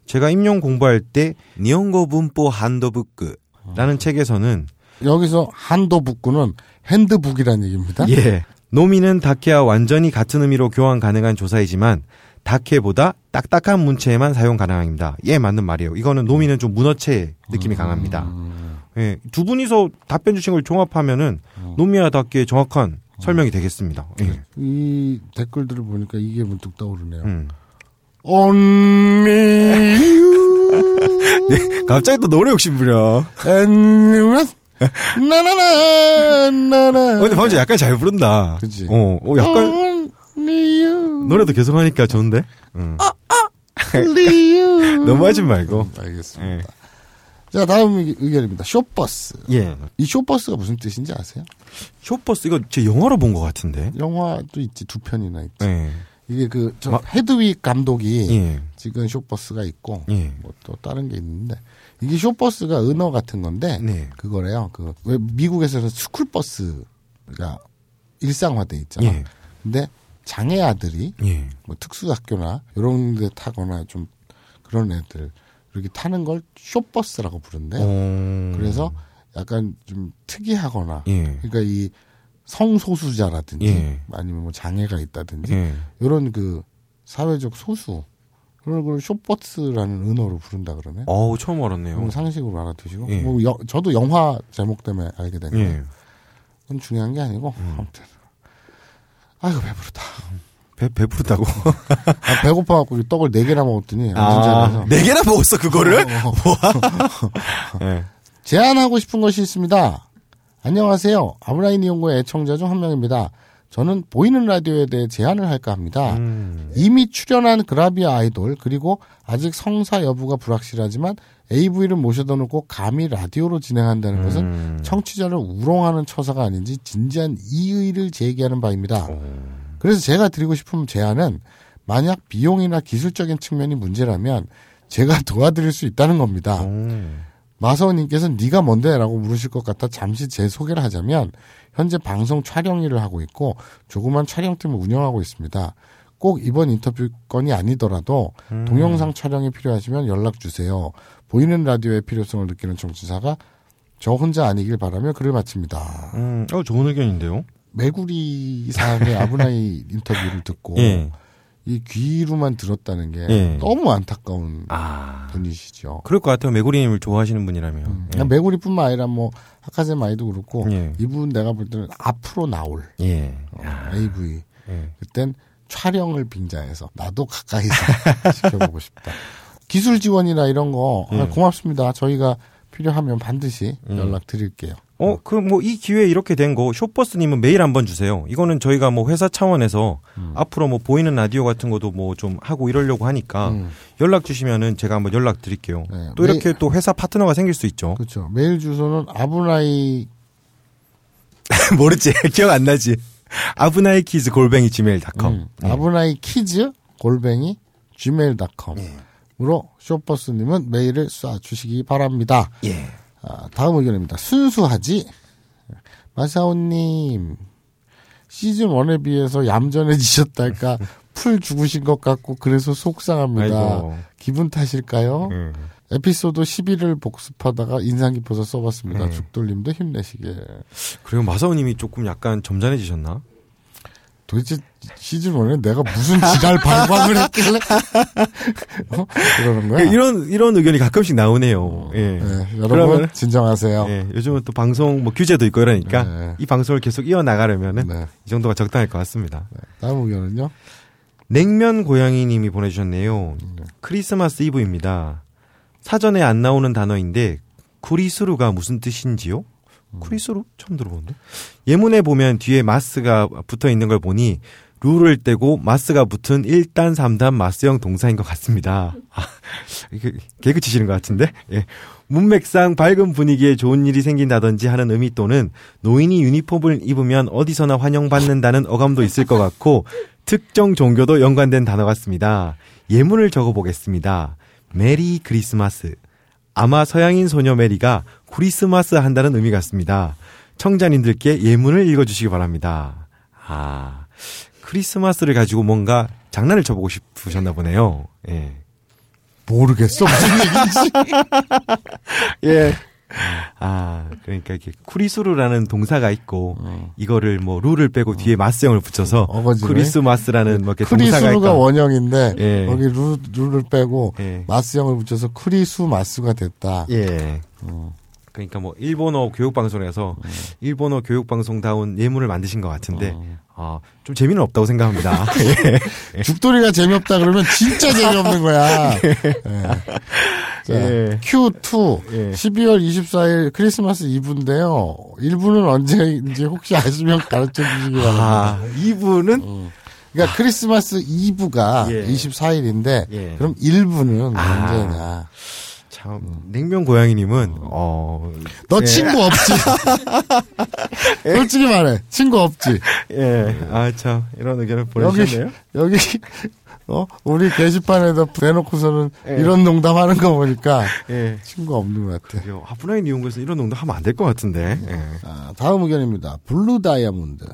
제가 임용 공부할 때 니온고 분포 한도북크라는 책에서는 여기서 한도북구는 핸드북이라는 얘기입니다. 예 노미는 다케와 완전히 같은 의미로 교환 가능한 조사이지만 다케보다 딱딱한 문체에만 사용 가능합니다. 예 맞는 말이에요. 이거는 노미는 좀 문어체 느낌이 강합니다. 예, 두 분이서 답변 주신 걸 종합하면은 노미와 다케의 정확한 설명이 되겠습니다. 예. 이 댓글들을 보니까 이게 문득 떠오르네요. 음. Only you [LAUGHS] 갑자기 또 노래 욕심 부려. 나나나 나나. 어, 근데 방금 약간 잘 부른다. 그치. 어, 어, 약간. 노래도 계속 하니까 좋은데? 응. Only you. [LAUGHS] 너무 하지 말고. 알겠습니다. 예. 자 다음 의- 의견입니다. Shortbus. 예. 이 Shortbus가 무슨 뜻인지 아세요? Shortbus, 이거 제 영화로 본 것 같은데? 영화도 있지 두 편이나 있지. 예. 이게 그 저 마- 헤드윅 감독이 예. 찍은 Shortbus가 있고 예. 뭐 또 다른 게 있는데 이게 쇼버스가 은어 같은 건데 네. 그거래요. 그 왜 미국에서는 스쿨버스가 일상화돼 있잖아. 예. 근데 장애 아들이 예. 뭐 특수학교나 이런 데 타거나 좀 그런 애들 이렇게 타는 걸 쇼버스라고 부른대. 요 어. 그래서 약간 좀 특이하거나 예. 그러니까 이 성소수자라든지 예. 아니면 뭐 장애가 있다든지 예. 이런 그 사회적 소수 그런 걸 쇼버스라는 은어로 부른다 그러네. 어우, 처음 알았네요. 상식으로 알아두시고 예. 뭐 여- 저도 영화 제목 때문에 알게 된 거예요. 예. 그건 중요한 게 아니고 아무튼 아이고 배부르다. 배, 배부르다고? [LAUGHS] 아, 배고파갖고 떡을 네 개나 먹었더니 아, 네 개나 먹었어, 그거를? [LAUGHS] 어, 예. 제안하고 싶은 것이 있습니다. 안녕하세요. 아브라인 이용고의 애청자 중 한 명입니다. 저는 보이는 라디오에 대해 제안을 할까 합니다. 음. 이미 출연한 그라비아 아이돌 그리고 아직 성사 여부가 불확실하지만 AV를 모셔다 놓고 감히 라디오로 진행한다는 것은 음. 청취자를 우롱하는 처사가 아닌지 진지한 이의를 제기하는 바입니다. 어. 그래서 제가 드리고 싶은 제안은 만약 비용이나 기술적인 측면이 문제라면 제가 [LAUGHS] 도와드릴 수 있다는 겁니다. 음. 마서우님께서 네가 뭔데라고 물으실 것 같아 잠시 제 소개를 하자면 현재 방송 촬영 일을 하고 있고 조그만 촬영팀을 운영하고 있습니다. 꼭 이번 인터뷰 건이 아니더라도 동영상 촬영이 필요하시면 연락 주세요. 보이는 라디오의 필요성을 느끼는 청취자가 저 혼자 아니길 바라며 글을 마칩니다. 음, 어, 좋은 의견인데요? 메구리 사의 아브나이 [LAUGHS] 인터뷰를 듣고 예. 이 귀로만 들었다는 게 예. 너무 안타까운 아. 분이시죠. 그럴 것 같아요. 메구리님을 좋아하시는 분이라면. 예. 그냥 메구리뿐만 아니라 뭐 하카셈 아이도 그렇고 예. 이분 내가 볼 때는 앞으로 나올 예. 어, AV 예. 그땐 촬영을 빙자해서 나도 가까이서 [LAUGHS] 지켜보고 싶다. 기술 지원이나 이런 거 아, 예. 고맙습니다. 저희가 필요하면 반드시 연락 드릴게요. 어, 그, 뭐, 이 기회에 이렇게 된 거, 쇼버스님은 메일 한번 주세요. 이거는 저희가 뭐 회사 차원에서 앞으로 뭐 보이는 라디오 같은 것도 뭐 좀 하고 이러려고 하니까 음. 연락 주시면은 제가 한번 연락 드릴게요. 네, 또 이렇게 또 회사 파트너가 생길 수 있죠. 그렇죠. 메일 주소는 abunai [LAUGHS] 모르지. [LAUGHS] 기억 안 나지. abunai kids 골뱅이 gmail.com. 음, abunai kids 골뱅이 gmail.com으로 Shortbus님은 메일을 쏴 주시기 바랍니다. 예. 아, 다음 의견입니다. 순수하지 마사오님 시즌 1에 비해서 얌전해지셨달까 [LAUGHS] 풀 죽으신 것 같고 그래서 속상합니다. 아이고. 기분 탓일까요? 음. 에피소드 11을 복습하다가 인상 깊어서 써봤습니다. 네. 죽돌님도 힘내시길. 그리고 마사오님이 조금 약간 점잖해지셨나? 도대체 시즌 1에 내가 무슨 지랄 발광을 했길래 [LAUGHS] 어? 그러는 거야? 이런 이런 의견이 가끔씩 나오네요. 예. 네, 여러분 진정하세요. 예, 요즘은 또 방송 뭐 규제도 있고 이러니까 네. 이 방송을 계속 이어 나가려면은 네. 이 정도가 적당할 것 같습니다. 다음 의견은요? 냉면 고양이님이 보내주셨네요. 네. 크리스마스 이브입니다. 사전에 안 나오는 단어인데 쿠리스루가 무슨 뜻인지요? 쿠리스루 처음 들어보는데 예문에 보면 뒤에 마스가 붙어 있는 걸 보니 룰을 떼고 마스가 붙은 1단 3단 마스형 동사인 것 같습니다. 아, 개그 치시는 것 같은데 예. 문맥상 밝은 분위기에 좋은 일이 생긴다든지 하는 의미 또는 노인이 유니폼을 입으면 어디서나 환영받는다는 어감도 있을 것 같고 특정 종교도 연관된 단어 같습니다. 예문을 적어보겠습니다. 메리 크리스마스. 아마 서양인 소녀 메리가 크리스마스 한다는 의미 같습니다. 청자님들께 예문을 읽어주시기 바랍니다. 아, 크리스마스를 가지고 뭔가 장난을 쳐보고 싶으셨나 보네요. 예. 모르겠어 무슨 얘기인지. [LAUGHS] 예. 아, 그러니까 이렇게 쿠리수루라는 동사가 있고 이거를 뭐 룰을 빼고 뒤에 마스형을 붙여서 어거지네. 크리스마스라는 뭐 이렇게 동사가 있다. 원형인데 예. 거기 루, 룰을 빼고 예. 마스형을 붙여서 크리수 마스가 됐다. 예. 그러니까 뭐 일본어 교육 방송에서 일본어 교육 방송다운 예문을 만드신 것 같은데 아, 좀 재미는 없다고 생각합니다. [LAUGHS] 예. 죽돌이가 재미없다 그러면 진짜 재미없는 거야. 예. [LAUGHS] 자, 예. Q2 예. 12월 24일 크리스마스 이브인데요. 일부는 언제인지 혹시 아시면 가르쳐 주시기 바랍니다. 아, 이분은 그러니까 크리스마스 이브가 예. 24일인데 예. 그럼 일부는 아. 언제냐? 참 냉면 고양이님은 어, 너 예. 친구 없지? [LAUGHS] 솔직히 말해. 친구 없지? 예, 아 참 이런 의견을 여기, 보내주셨네요. 여기, 어, 우리 게시판에다 대놓고서는 예. 이런 농담 하는 거 보니까 예. 친구 없는 것 같아. 그래요. 아부나이 이용해서 이런 농담 하면 안 될 것 같은데. 예. 아, 다음 의견입니다. 블루 다이아몬드.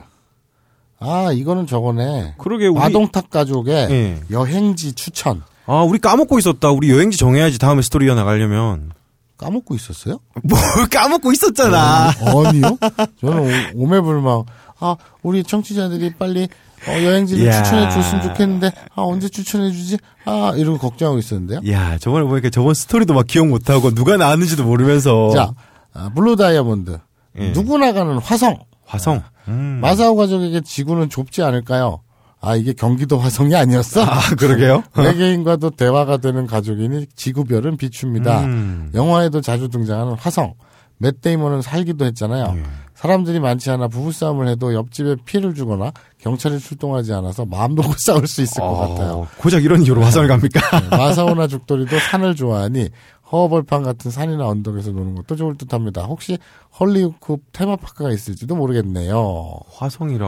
아, 이거는 저거네. 그러게 우리 마동탁 가족의 예. 여행지 추천. 아 우리 까먹고 있었다. 우리 여행지 정해야지 다음에 스토리 이어 나가려면. 까먹고 있었어요? 뭘 [LAUGHS] 까먹고 있었잖아. 아니요. 저는 오- 오매불망. 아, 우리 청취자들이 빨리 어, 여행지를. 추천해 줬으면 좋겠는데, 아, 언제 추천해 주지? 아, 이러고 걱정하고 있었는데요. 야 저번에 보니까 저번 스토리도 막 기억 못하고 누가 나왔는지도 모르면서. 자, 아, 블루 다이아몬드. 예. 누구나 가는 화성. 화성. 음. 마사오 가족에게 지구는 좁지 않을까요? 아, 이게 경기도 화성이 아니었어? 아 그러게요. [LAUGHS] 외계인과도 대화가 되는 가족이니 지구별은 비춥니다. 음. 영화에도 자주 등장하는 화성. 맷 데이먼은 살기도 했잖아요. 예. 사람들이 많지 않아 부부싸움을 해도 옆집에 피해를 주거나 경찰이 출동하지 않아서 마음 놓고 [LAUGHS] 싸울 수 있을 것 어, 같아요. 고작 이런 이유로 화성을 갑니까? 네, [LAUGHS] 마사오나 죽돌이도 산을 좋아하니 허벌판 같은 산이나 언덕에서 노는 것도 좋을 듯합니다. 혹시 헐리우드 테마파크가 있을지도 모르겠네요. 화성이라.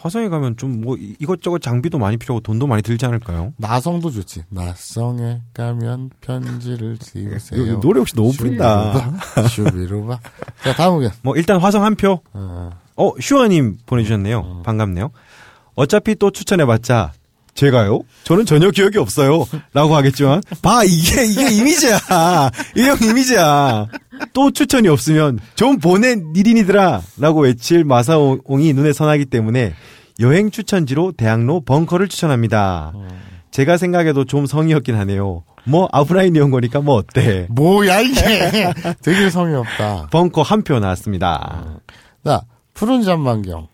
화성에 가면 좀 뭐 이것저것 장비도 많이 필요하고 돈도 많이 들지 않을까요? 나성도 좋지. 나성에 가면 편지를. 이거 노래 혹시 너무 부린다. [LAUGHS] 슈비루바. 자, 다음 의견. 뭐 일단 화성 한 표. 어, 어 슈아님 보내주셨네요. 반갑네요. 어차피 또 추천해봤자 제가요? 저는 전혀 기억이 없어요. 라고 하겠지만 봐 이게 이게 이미지야. 이형 이미지야. 또 추천이 없으면 좀 보내 니린이들아 라고 외칠 마사옹이 눈에 선하기 때문에 여행 추천지로 대학로 벙커를 추천합니다. 제가 생각해도 좀 성의없긴 하네요. 뭐 아브라인 이온 거니까 뭐 어때? 뭐야, 이게. [LAUGHS] 되게 성의 없다. 벙커 한 표 나왔습니다. 자, 푸른 잠만경.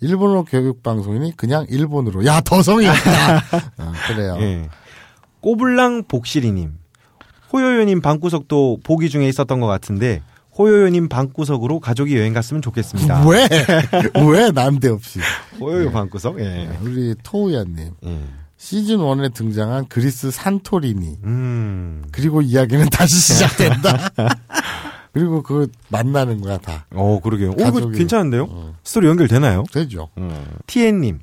일본어 교육 방송이니 그냥 일본으로. 야, 더 성의 없다. [LAUGHS] 어, 그래요. 예. 꼬블랑 복실이님. 호요요님 방구석도 보기 중에 있었던 것 같은데 호요요님 방구석으로 가족이 여행 갔으면 좋겠습니다. 왜? [LAUGHS] 왜 난데없이. 호요요 방구석? 예. 우리 토우야님. 예. 시즌 1에 등장한 그리스 산토리니. 음. 그리고 이야기는 다시 [LAUGHS] 시작된다. 그리고 그 만나는 거야 다. 어, 그러게요. 오, 이거 가족이- 어. 괜찮은데요? 스토리 연결되나요? 되죠. TN님.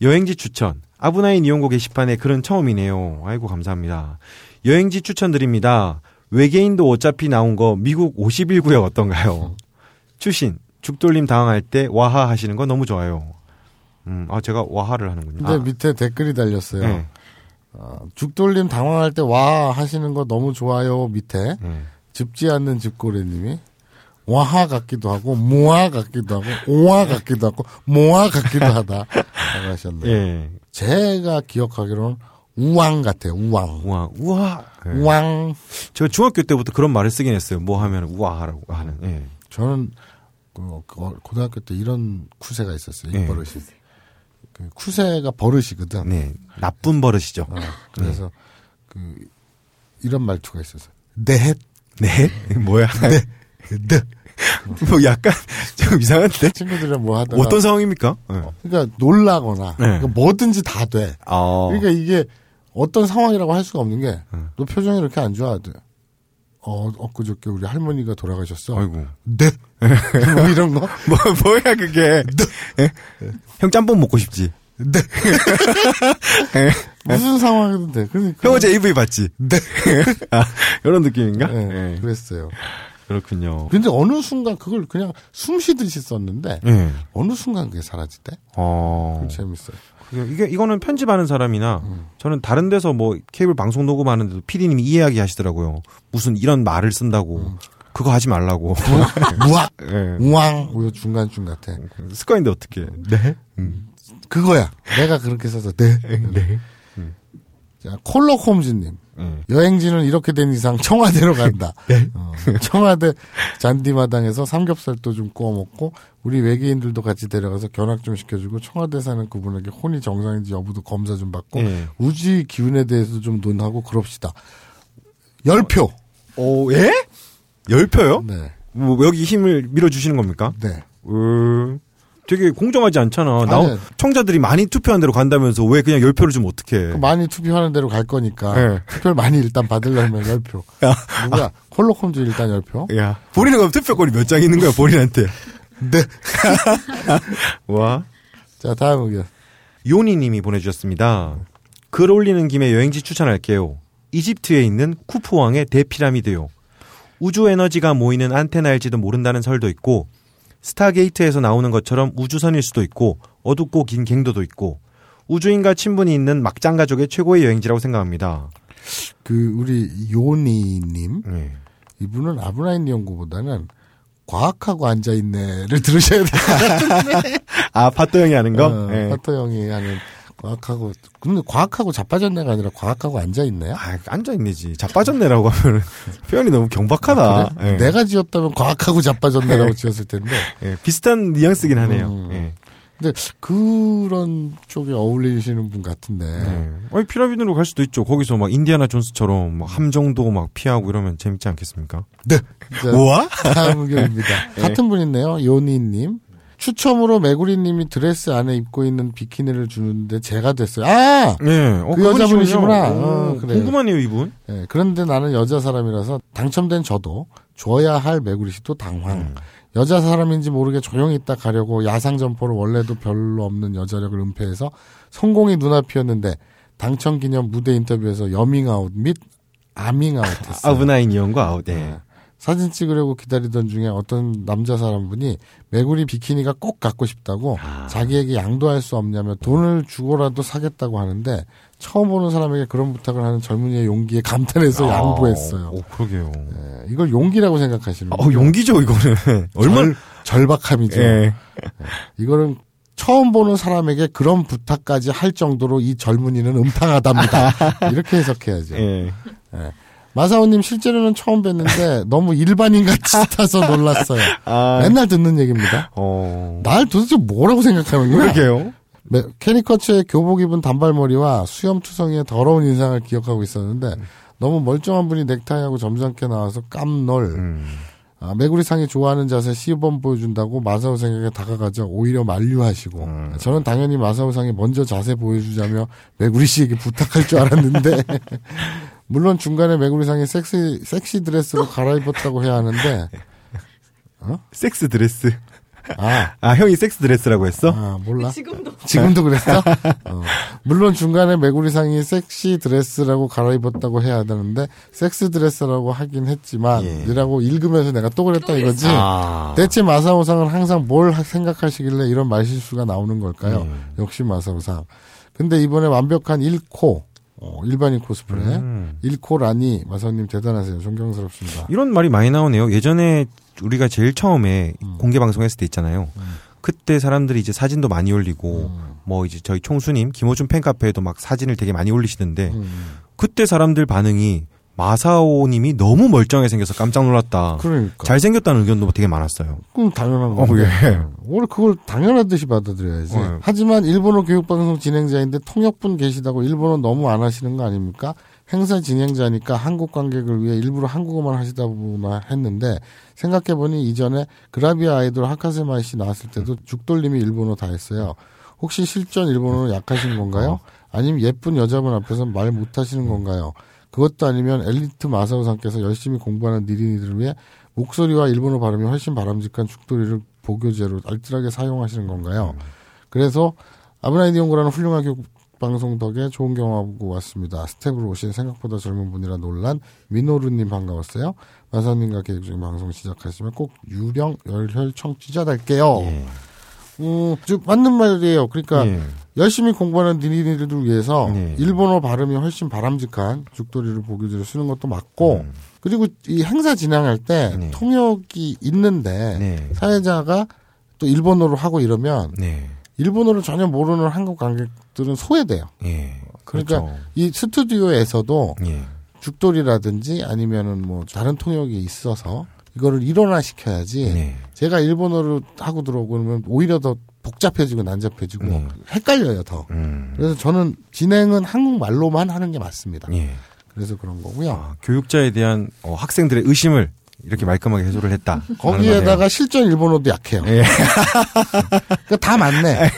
여행지 추천. 아브나인 이용고 게시판에 글은 처음이네요. 아이고 감사합니다. 여행지 추천드립니다. 외계인도 어차피 나온 거 미국 51구역 어떤가요? 추신 죽돌림 당황할 때 와하 하시는 거 너무 좋아요. 음, 아 제가 와하를 하는군요. 근데 아, 밑에 댓글이 달렸어요. 네. 어, 죽돌림 당황할 때 와 하시는 거 너무 좋아요 밑에 네. 짚지 않는 집고래님이 와하 같기도 하고 모아 같기도 하고 오아 같기도 하고 모아 같기도 하다 하셨네요. [LAUGHS] 예. 제가 기억하기로는 우왕 같아요. 우왕. 우와 우와. 예. 우왕. 제가 중학교 때부터 그런 말을 쓰긴 했어요. 뭐 하면 우와하라고 하는. 예. 저는 그 고- 고등학교 때 이런 쿠세가 있었어요. 이 예. 버릇이. 그 쿠세가 버릇이거든. 네. 나쁜 버릇이죠. 어, 그래서 그 이런 말투가 있었어요. 네, 네? 뭐야? 네, 네. 뭐 약간 좀 이상한데? 친구들이랑 뭐 하다가 어떤 상황입니까? 예. 그러니까 놀라거나 네. 그러니까 뭐든지 다 돼. 아. 그러니까 이게 어떤 상황이라고 할 수가 없는 게너 표정이 이렇게 안 좋아. 네. 어, 엊그저께 우리 할머니가 돌아가셨어. 아이고. 네. [LAUGHS] 뭐 이런 거? 뭐, 뭐야, 그게. 예? 형 짬뽕 먹고 싶지? 네. [LAUGHS] 무슨 상황이든 돼. 그러니까. 형 어제 AV 봤지? 네. [LAUGHS] 아, 이런 느낌인가? 네, 예. 그랬어요. 그렇군요. 근데 어느 순간 그걸 그냥 숨 쉬듯이 썼는데 예. 어느 순간 그게 사라지대? 어. 재밌어요. 이게, 이거는 편집하는 사람이나 음. 저는 다른 데서 뭐 케이블 방송 녹음하는데도 PD님이 이해하게 하시더라고요. 무슨 이런 말을 쓴다고. 음. 그거 하지 말라고. [LAUGHS] 무악, [LAUGHS] 예. 우왕, 우요 중간중 같아. 습관인데 어떻게. 네? 그거야. 내가 그렇게 써서 네. 네. 자, 콜록 홈즈님. 예. 여행지는 이렇게 된 이상 청와대로 간다. [LAUGHS] 어, 청와대 잔디마당에서 삼겹살도 좀 구워 먹고 우리 외계인들도 같이 데려가서 견학 좀 시켜주고 청와대 사는 그분에게 혼이 정상인지 여부도 검사 좀 받고 예. 우주의 기운에 대해서 좀 논하고 그럽시다. 열 표. 오, 예? 열 표요? 네, 뭐, 여기 힘을 밀어주시는 겁니까? 네. 음, 되게 공정하지 않잖아. 나 아니야. 청자들이 많이 투표한 대로 간다면서 왜 그냥 열 표를 주면 어떡해. 많이 투표하는 대로 갈 거니까 네. 투표를 많이 일단 받으려면 열표. [LAUGHS] 누구야? 콜록 홈즈 일단 열 표. 야, 본인은 그럼 투표권이 몇 장 있는 거야, 본인한테. [LAUGHS] 네. [LAUGHS] 와. 자 다음 의견. 요니 님이 보내주셨습니다. 글 올리는 김에 여행지 추천할게요. 이집트에 있는 쿠프왕의 대피라미드요. 우주 에너지가 모이는 안테나일지도 모른다는 설도 있고, 스타게이트에서 나오는 것처럼 우주선일 수도 있고, 어둡고 긴 갱도도 있고, 우주인과 친분이 있는 막장 가족의 최고의 여행지라고 생각합니다. 그 우리 요니님 네. 이분은 아부나이 니홍고보다는 과학하고 앉아 있네를 들으셔야 돼요. [LAUGHS] 아, 파토 형이 하는 거? 어, 네. 파토 형이 하는 과학하고 근데 과학하고 자빠졌네가 아니라 과학하고 앉아 있네요. 아, 앉아 있네지. 자빠졌네라고 하면 표현이 너무 경박하다. 그래? 예. 내가 지었다면 과학하고 자빠졌네라고 지었을 텐데. [LAUGHS] 예, 비슷한 뉘앙스긴 하네요. 음. 예. 근데 그런 쪽에 어울리시는 분 같은데. 예. 아니, 피라미드로 갈 수도 있죠. 거기서 막 인디아나 존스처럼 막 함정도 막 피하고 이러면 재밌지 않겠습니까? 네. 자, 우와? 다음 의견입니다. [LAUGHS] 같은 분 있네요. 요니님. 추첨으로 메구리님이 드레스 안에 입고 있는 비키니를 주는데 제가 됐어요. 아! 예. 어, 그 여자분이시구나. 어, 오, 그래요. 궁금하네요, 이분. 예, 그런데 나는 여자 사람이라서 당첨된 저도 줘야 할 메구리 씨도 당황. 음. 여자 사람인지 모르게 조용히 있다 가려고 야상 점퍼를 원래도 별로 없는 여자력을 은폐해서 성공이 눈앞이었는데 당첨 기념 무대 인터뷰에서 여밍아웃 및 아밍아웃 [LAUGHS] 했어요. 아부나이 니홍고 아웃. 예. 네. 사진 찍으려고 기다리던 중에 어떤 남자 사람분이 메구리 비키니가 꼭 갖고 싶다고 아. 자기에게 양도할 수 없냐며 돈을 주고라도 사겠다고 하는데 처음 보는 사람에게 그런 부탁을 하는 젊은이의 용기에 감탄해서 양보했어요. 아, 오, 그러게요. 예, 이걸 용기라고 생각하시는 어, 용기죠, 이거는. [LAUGHS] 얼마나. 절, 절박함이죠. 예. 이거는 처음 보는 사람에게 그런 부탁까지 할 정도로 이 젊은이는 음탕하답니다. [LAUGHS] 이렇게 해석해야죠. 예. 마사오님 실제로는 처음 뵀는데 [LAUGHS] 너무 일반인 같아서 놀랐어요. 아, 맨날 듣는 얘기입니다. 어. 날 도대체 뭐라고 생각하는 거야? 그러게요. 네, 캐니커츠의 교복 입은 단발머리와 수염투성이의 더러운 인상을 기억하고 있었는데 너무 멀쩡한 분이 넥타이하고 점잖게 나와서 깜놀. 음. 아, 메구리상이 좋아하는 자세 시범 보여준다고 마사오상에게 다가가자 오히려 만류하시고 음. 저는 당연히 마사오 상이 먼저 자세 보여주자며 메구리 씨에게 부탁할 줄 알았는데 [LAUGHS] 물론 중간에 메구리상이 섹시 섹시 드레스로 갈아입었다고 해야 하는데 섹스 드레스. 아, 아, 형이 섹스 드레스라고 했어? 아 몰라 지금도 지금도 그랬어? 어. 물론 중간에 메구리상이 섹시 드레스라고 갈아입었다고 해야 되는데 섹스 드레스라고 하긴 했지만 예. 이라고 읽으면서 내가 또 그랬다 이거지. 아. 대체 마사오상은 항상 뭘 하- 생각하시길래 이런 말실수가 나오는 걸까요? 네. 역시 마사오상. 근데 이번에 완벽한 1코 어, 일반인 코스프레 음. 1코라니 마사오님 대단하세요. 존경스럽습니다. 이런 말이 많이 나오네요. 예전에 우리가 제일 처음에 공개 방송했을 때 있잖아요. 그때 사람들이 이제 사진도 많이 올리고 뭐 이제 저희 총수님 김호준 팬카페에도 막 사진을 되게 많이 올리시던데 음. 그때 사람들 반응이 마사오님이 너무 멀쩡하게 생겨서 깜짝 놀랐다. 그러니까. 잘생겼다는 의견도 되게 많았어요. 그럼 당연한 어, 건데. 예. 원래 그걸 당연하듯이 받아들여야지. 어. 하지만 일본어 교육방송 진행자인데 통역분 계시다고 일본어 너무 안 하시는 거 아닙니까? 행사 진행자니까 한국 관객을 위해 일부러 한국어만 하시다 보나 했는데 생각해보니 이전에 그라비아 아이돌 하카세마이 씨 나왔을 때도 죽돌림이 일본어 다 했어요. 혹시 실전 일본어는 약하신 건가요? 아니면 예쁜 여자분 앞에서 말 못하시는 건가요? 그것도 아니면 엘리트 마사오상께서 열심히 공부하는 니린이들을 위해 목소리와 일본어 발음이 훨씬 바람직한 죽돌이를 부교재로 알뜰하게 사용하시는 건가요? 그래서 아부나이 니홍고라는 훌륭한 교육 방송 덕에 좋은 경험하고 왔습니다. 스텝으로 오신 생각보다 젊은 분이라 놀란 민호루님 반가웠어요. 마사님과 계획 중인 방송 시작하시면 꼭 유령 열혈 청취자 될게요. 예. 음, 저 맞는 말이에요. 그러니까 예. 열심히 공부하는 니니들을 위해서 네. 일본어 발음이 훨씬 바람직한 죽돌이를 부교재로 쓰는 것도 맞고 음. 그리고 이 행사 진행할 때 네. 통역이 있는데 네. 사회자가 또 일본어로 하고 이러면 네. 일본어를 전혀 모르는 한국 관객들은 소외돼요. 예. 그러니까 그렇죠. 이 스튜디오에서도 예. 죽돌이라든지 아니면은 뭐 다른 통역이 있어서 이거를 일원화 시켜야지. 네. 제가 일본어를 하고 들어오고 그러면 오히려 더 복잡해지고 난잡해지고 네. 헷갈려요 더. 음. 그래서 저는 진행은 한국말로만 하는 게 맞습니다. 예. 그래서 그런 거고요. 아, 교육자에 대한 어, 학생들의 의심을 이렇게 말끔하게 해소를 했다. 거기에다가 실전 일본어도 약해요. 예. [LAUGHS] 그러니까 다 맞네.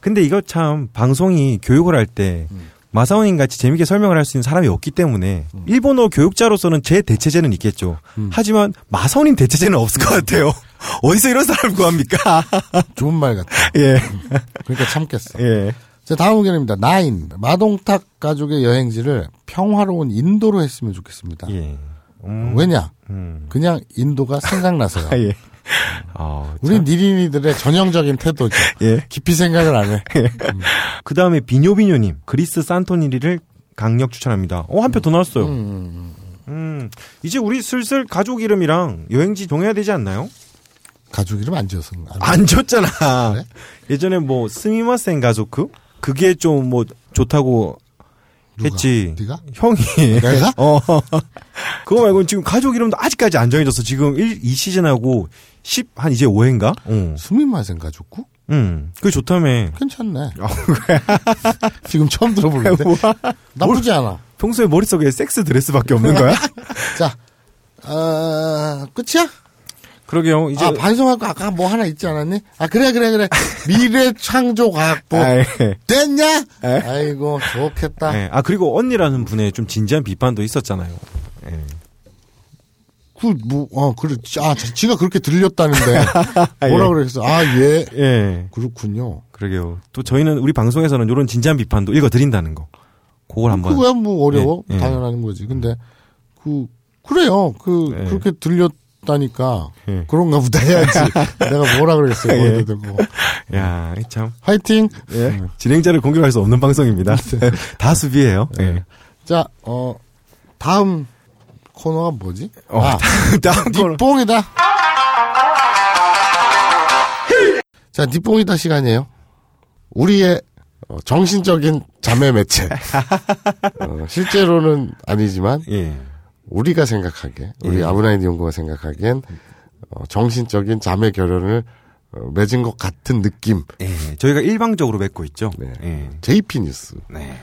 근데 이거 참 방송이 교육을 할때 마사오님 같이 재밌게 설명을 할 수 있는 사람이 없기 때문에 일본어 교육자로서는 제 대체제는 있겠죠. 하지만 마사오님 대체제는 없을 것 같아요. [LAUGHS] 어디서 이런 사람을 구합니까? [LAUGHS] 좋은 말 같아. 예. 그러니까 참겠어. 예. 자, 다음 의견입니다. 나인. 마동탁 가족의 여행지를 평화로운 인도로 했으면 좋겠습니다. 예. 음, 왜냐? 음. 그냥 인도가 생각나서요. 아, [LAUGHS] 예. 아, 우리 니린이들의 전형적인 태도죠. [LAUGHS] 예. 깊이 생각을 안 해. 그 다음에 비뇨비뇨님 그리스 산토니리를 강력 추천합니다. 어, 한 표 더 나왔어요. 음, 음, 이제 우리 슬슬 가족 이름이랑 여행지 정해야 되지 않나요? 가족 이름 안 지어서. 안안 줬잖아. 그래? 예전에 뭐 스미마센 가족크 그게 좀 뭐 좋다고 누가? 했지. 네가? 형이. 내가? [LAUGHS] 어. 그거 말고는 지금 가족 이름도 아직까지 안 정해졌어. 지금 1, 이 시즌하고 10, 한 이제 5회인가? 어. 수민마생 가족구? 음. 그게 좋다며. 괜찮네. [LAUGHS] 지금 처음 들어보는데. [LAUGHS] 나쁘지 않아. 평소에 머릿속에 섹스 드레스밖에 없는 거야? 자, 어, 끝이야? 그러게요. 이제. 아, 반성하고 아까 뭐 하나 있지 않았니? 아, 그래, 그래, 그래. 미래 창조 과학부. [LAUGHS] 아이, 됐냐? 에? 아이고, 좋겠다. 예. 아, 그리고 언니라는 분의 좀 진지한 비판도 있었잖아요. 예. 그, 뭐, 어, 그래. 아, 지- 지가 그렇게 들렸다는데. [LAUGHS] 예. 뭐라 그랬어? 아, 예. 예. 그렇군요. 그러게요. 또 저희는 우리 방송에서는 이런 진지한 비판도 읽어드린다는 거. 그걸 한번. 그거야 뭐 어려워. 예, 예. 당연한 거지. 근데, 그, 그래요. 그, 예. 그렇게 들렸 다니까. 예. 그런가 보다 해야지. [LAUGHS] 내가 뭐라 그랬어요. 예. 거기다 대고. 야, 참. 화이팅! 예. 진행자를 공격할 수 없는 방송입니다. 다 수비예요. 예. 자, 어, 다음 코너가 뭐지? 어, 아, 다음 코너. 니뽕이다. 자, 니뽕이다 시간이에요. 우리의 어, 정신적인 자매 매체. [LAUGHS] 어, 실제로는 아니지만 예. 우리가 생각하기에 우리 예. 아브라인 연구가 생각하기엔 어, 정신적인 자매 결연을 어, 맺은 것 같은 느낌. 예. 저희가 일방적으로 맺고 있죠. 네. 예. JP 뉴스. 네.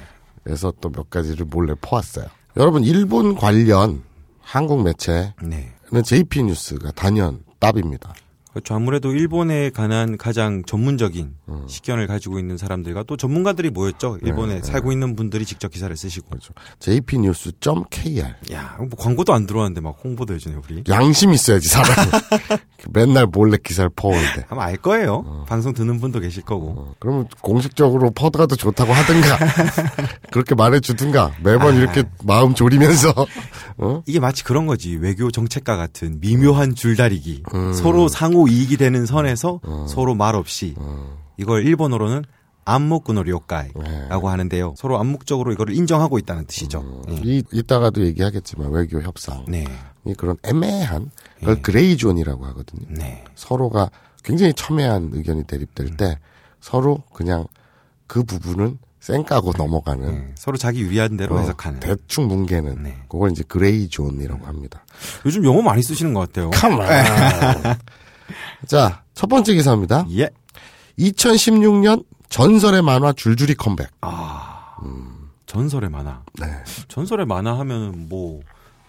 에서 또 몇 가지를 몰래 퍼왔어요. 여러분 일본 관련 한국 매체는 네. JP 뉴스가 단연 답입니다. 그렇죠. 아무래도 일본에 관한 가장 전문적인 음. 식견을 가지고 있는 사람들과 또 전문가들이 모였죠. 일본에 네, 살고 있는 분들이 직접 기사를 쓰시고. 그렇죠. jpnews.kr 야, 뭐 광고도 안 들어왔는데 막 홍보도 해주네요, 우리. 양심 있어야지 사람이 [LAUGHS] 맨날 몰래 기사를 퍼오는데 아마 알 거예요. 방송 듣는 분도 계실 거고. 어, 그러면 공식적으로 퍼드가 더 좋다고 하든가 [LAUGHS] 그렇게 말해주든가 매번 아. 이렇게 마음 졸이면서 [LAUGHS] 어? 이게 마치 그런 거지. 외교 정책과 같은 미묘한 줄다리기. 음. 서로 상호 이익이 되는 선에서 서로 말 없이 어. 이걸 일본어로는 암묵군어 네. 了解라고 하는데요. 서로 암묵적으로 이거를 인정하고 있다는 뜻이죠. 예. 이, 이따가도 얘기하겠지만 외교 협상 네. 이 그런 애매한 그걸 예. gray zone이라고 하거든요. 네. 서로가 굉장히 첨예한 의견이 대립될 때 서로 그냥 그 부분은 쌩까고 넘어가는 네. 서로 자기 유리한 대로 어, 해석하는. 대충 뭉개는 네. 그걸 이제 gray zone이라고 합니다. 요즘 영어 많이 쓰시는 것 같아요. Come on. [LAUGHS] 자, 첫 번째 기사입니다. 예. 2016년 전설의 만화 줄줄이 컴백. 아. 전설의 만화. 네. 전설의 만화 하면은 뭐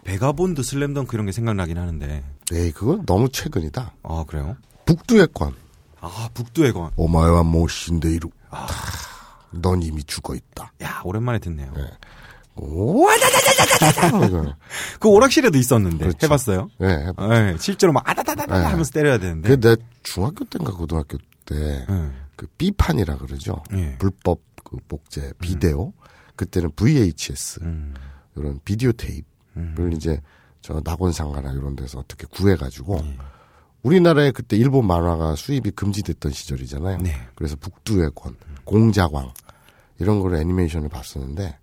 베가본드 슬램덩크 이런 게 생각나긴 하는데. 네, 그건 너무 최근이다. 아, 그래요? 북두의 권. 아, 북두의 권. お前はもう死んでいる. 넌 이미 죽어 있다. 야, 오랜만에 듣네요. 네. 와다다다다다다. 이거. 그 오락실에도 있었는데 그렇죠. 해봤어요? 네, 해봐. 네, 실제로 막 아다다다다 네. 하면서 때려야 되는데. 그내 중학교 때인가 고등학교 때 네. 그 B판이라 그러죠. 예. 불법 그 복제 비데오. 그때는 VHS 음. 이런 비디오 테이프를 이제 저 낙원상가나 이런 데서 어떻게 구해가지고 예. 우리나라에 그때 일본 만화가 수입이 금지됐던 시절이잖아요. 네. 그래서 북두의 권, 공자광 이런 거를 애니메이션을 봤었는데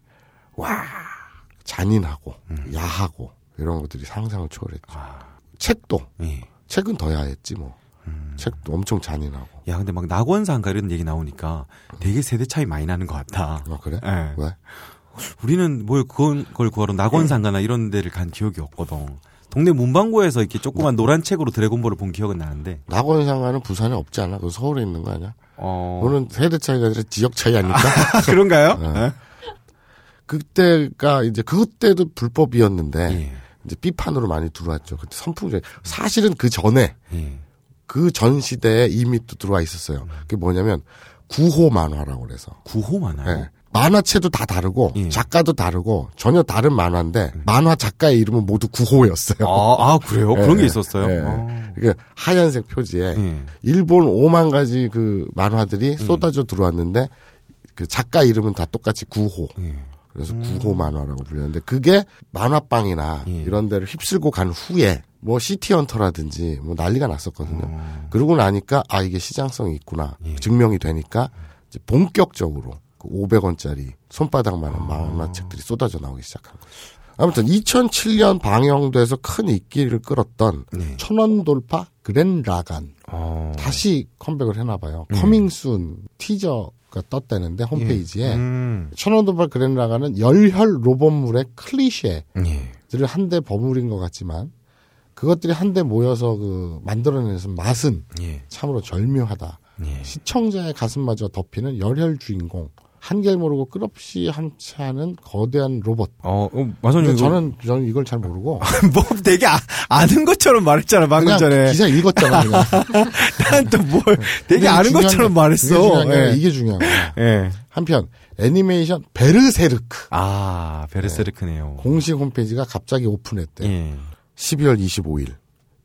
와 잔인하고 음. 야하고 이런 것들이 상상을 초월했죠. 아. 책도 예. 책은 더 야했지 뭐. 음. 책도 엄청 잔인하고. 야, 근데 막 낙원상가 이런 얘기 나오니까 되게 세대 차이 많이 나는 것 같아. 아 그래? 예. 왜? 우리는 뭘 그걸 걸 구하러 낙원상가나 이런 데를 간 기억이 없거든. 동네 문방구에서 이렇게 조그만 노란 책으로 드래곤볼을 본 기억은 나는데. 낙원상가는 부산에 없지 않아? 그 서울에 있는 거 아니야? 어. 그거는 세대 차이가 아니라 지역 차이 아닐까? [LAUGHS] 그런가요? 네. 그때가 이제 그때도 불법이었는데 예. 이제 B판으로 많이 들어왔죠. 그때 선풍제 사실은 그 전에 예. 그전 시대에 이미 또 들어와 있었어요. 그게 뭐냐면 구호 만화라고 그래서 구호 많아요. 예. 만화체도 다 다르고 예. 작가도 다르고 전혀 다른 만화인데 만화 작가의 이름은 모두 구호였어요. 아, 아, 그래요? 예, 그런 게 예, 있었어요? 예. 아. 이게 하얀색 표지에 예. 일본 5만 가지 그 만화들이 쏟아져 들어왔는데 그 작가 이름은 다 똑같이 구호. 예. 그래서 구호 만화라고 불렸는데 그게 만화방이나 예. 이런 데를 휩쓸고 간 후에 뭐 시티헌터라든지 뭐 난리가 났었거든요. 어. 그러고 나니까 아 이게 시장성이 있구나 예. 증명이 되니까 이제 본격적으로 그 500원짜리 손바닥만한 아. 만화책들이 쏟아져 나오기 시작한 거죠. 아무튼 2007년 방영돼서 큰 인기를 끌었던 네. 천원 돌파 그렌라간 어. 다시 컴백을 해나 봐요. coming soon 티저 가 떴다는데 홈페이지에 음. 천원 돌파 그렌라간은 열혈 로봇물의 클리셰들을 예. 한데 버무린 것 같지만 그것들이 한데 모여서 그 만들어내는 맛은 예. 참으로 절묘하다. 예. 시청자의 가슴마저 덮이는 열혈 주인공. 한결 모르고 끝없이 함께하는 거대한 로봇. 어, 어 마선님 근데 이거 저는 저는 이걸 잘 모르고 [LAUGHS] 뭐 되게 아, 아는 것처럼 말했잖아 방금 그냥 전에. 기사 읽었잖아. [LAUGHS] 그냥. 난 또 뭘 되게 그게 아는 중요한 것처럼 게- 말했어. 그게 중요한 게 아니라 예. 이게 중요한 거야. 예. 한편 애니메이션 베르세르크 아 베르세르크네요. 공식 홈페이지가 갑자기 오픈했대. 요 예. 12월 25일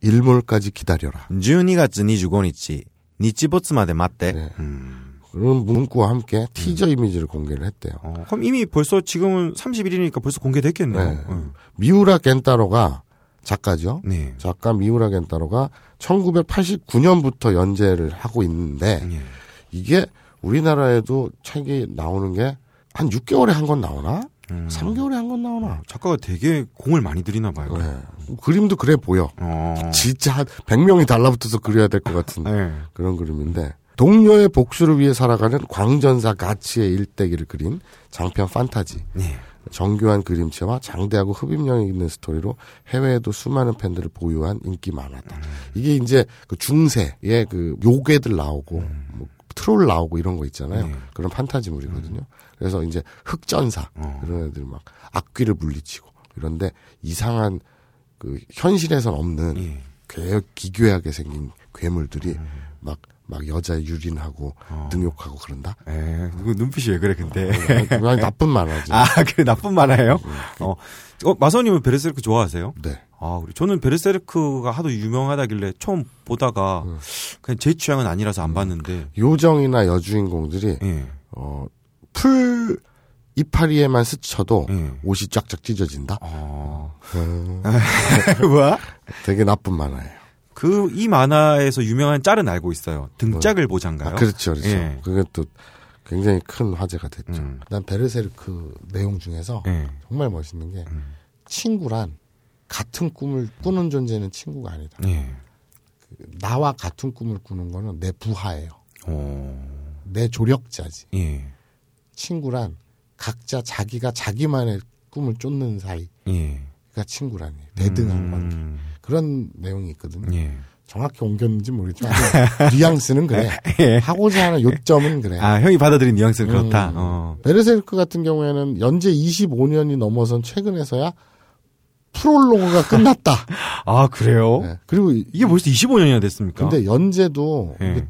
일몰까지 기다려라. 12月25日日没まで待って. 네. 음. 그런 문구와 함께 티저 이미지를 공개를 했대요. 어, 그럼 이미 벌써 지금은 31일이니까 벌써 공개됐겠네요. 네. 응. 미우라 겐타로가 작가죠. 네. 작가 미우라 겐타로가 1989년부터 연재를 하고 있는데 예. 이게 우리나라에도 책이 나오는 게 한 6개월에 한 권 나오나? 음. 3개월에 한권 나오나? 작가가 되게 공을 많이 들이나 봐요. 네. 그림도 그래 보여. 어. 진짜 한 100명이 달라붙어서 그려야 될 것 같은 네. 그런 그림인데 동료의 복수를 위해 살아가는 광전사 가치의 일대기를 그린 장편 판타지. 네. 정교한 그림체와 장대하고 흡입력이 있는 스토리로 해외에도 수많은 팬들을 보유한 인기 만화다. 음. 이게 이제 그 중세의 그 요괴들 나오고 뭐 트롤 나오고 이런 거 있잖아요. 네. 그런 판타지물이거든요. 그래서 이제 흑전사 어. 이런 애들 막 악귀를 물리치고 이런데 이상한 그 현실에선 없는 예. 개 기괴하게 생긴 괴물들이 막, 막 여자 유린하고 능욕하고 그런다? 에, 누구 눈빛이 왜 그래, 근데. 그냥 나쁜 만화지. [LAUGHS] 아, 그래, 나쁜 만화예요? 어, 어, 마사오님은 베르세르크 좋아하세요? 네. 아, 그래. 저는 베르세르크가 하도 유명하다길래 처음 보다가 그냥 제 취향은 아니라서 안 봤는데, 요정이나 여주인공들이, 예. 어, 풀 이파리에만 스쳐도 예. 옷이 쫙쫙 찢어진다? 어. 음, [LAUGHS] 뭐야? 되게 나쁜 만화예요. 그, 이 만화에서 유명한 짤은 알고 있어요. 등짝을 보자인가요? 아, 그렇죠, 그렇죠. 예. 그게 또 굉장히 큰 화제가 됐죠. 음. 난 베르세르크 내용 중에서 예. 정말 멋있는 게 음. 친구란 같은 꿈을 꾸는 존재는 친구가 아니다. 예. 나와 같은 꿈을 꾸는 거는 내 부하예요. 어, 내 조력자지. 예. 친구란 각자 자기가 자기만의 꿈을 쫓는 사이가 예. 친구라니. 대등한 관계. 음, 그런 내용이 있거든요. 예. 정확히 옮겼는지 모르겠지만 뉘앙스는 그래. [LAUGHS] 예. 하고자 하는 요점은 그래. 아, 형이 받아들인 뉘앙스는 그렇다. 음. 어. 베르세르크 같은 경우에는 연재 25년이 넘어선 최근에서야 프롤로그가 끝났다. [LAUGHS] 아, 그래요? 네. 그리고 이- 이게 벌써 25년이나 됐습니까? 근데 연재도 예.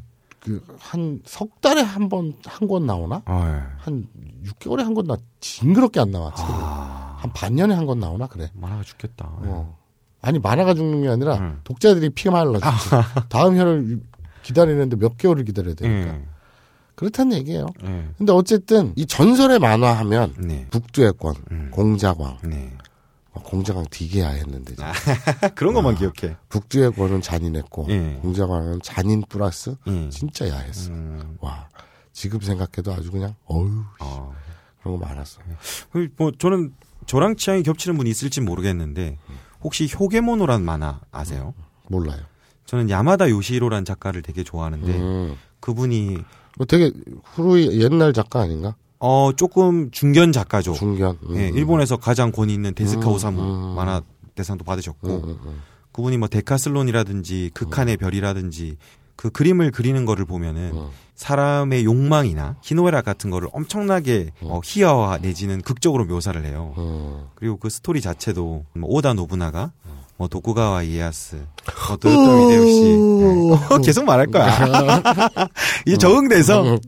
한석 달에 한 번 한 권 나오나? 아, 예. 한 6개월에 한 권 나. 징그럽게 안 나와. 책이. 아, 한 반년에 한 권 나오나 그래. 만화가 죽겠다. 어. 아니 만화가 죽는 게 아니라 음. 독자들이 피가 말라 죽지. 다음 회를 기다리는데 몇 개월을 기다려야 되니까. 예. 그렇다는 얘기예요. 예. 근데 어쨌든 이 전설의 만화하면 네. 북두의 권, 음. 공자광, 네. 아, 공자광 되게 야 했는데 지금. 그런 것만 기억해. 북두의 권은 잔인했고 예. 공자광은 잔인 플러스 예. 진짜 야했어. 음, 와 지금 생각해도 아주 그냥 어유 어. 그런 거 많았어. 그, 뭐, 저는 저랑 취향이 겹치는 분이 있을지 모르겠는데, 혹시 효게모노란 만화 아세요? 몰라요. 저는 야마다 요시로란 작가를 되게 좋아하는데, 음. 그분이, 뭐 되게 후루이 옛날 작가 아닌가? 어, 조금 중견 작가죠. 중견. 음. 예, 일본에서 가장 권위 있는 데스카 음, 오사무 음. 만화 대상도 받으셨고, 음, 음, 음. 그분이 뭐 데카슬론이라든지 극한의 별이라든지 그 그림을 그리는 거를 보면은 음. 사람의 욕망이나 희노애락 같은 거를 엄청나게 음. 어, 희화화 내지는 극적으로 묘사를 해요. 음. 그리고 그 스토리 자체도 뭐 오다 노부나가, 뭐 도쿠가와 이에야스, 뭐 도요토미 히데요시 어, [LAUGHS] 계속 말할 거야. [LAUGHS] 이제 적응돼서 음,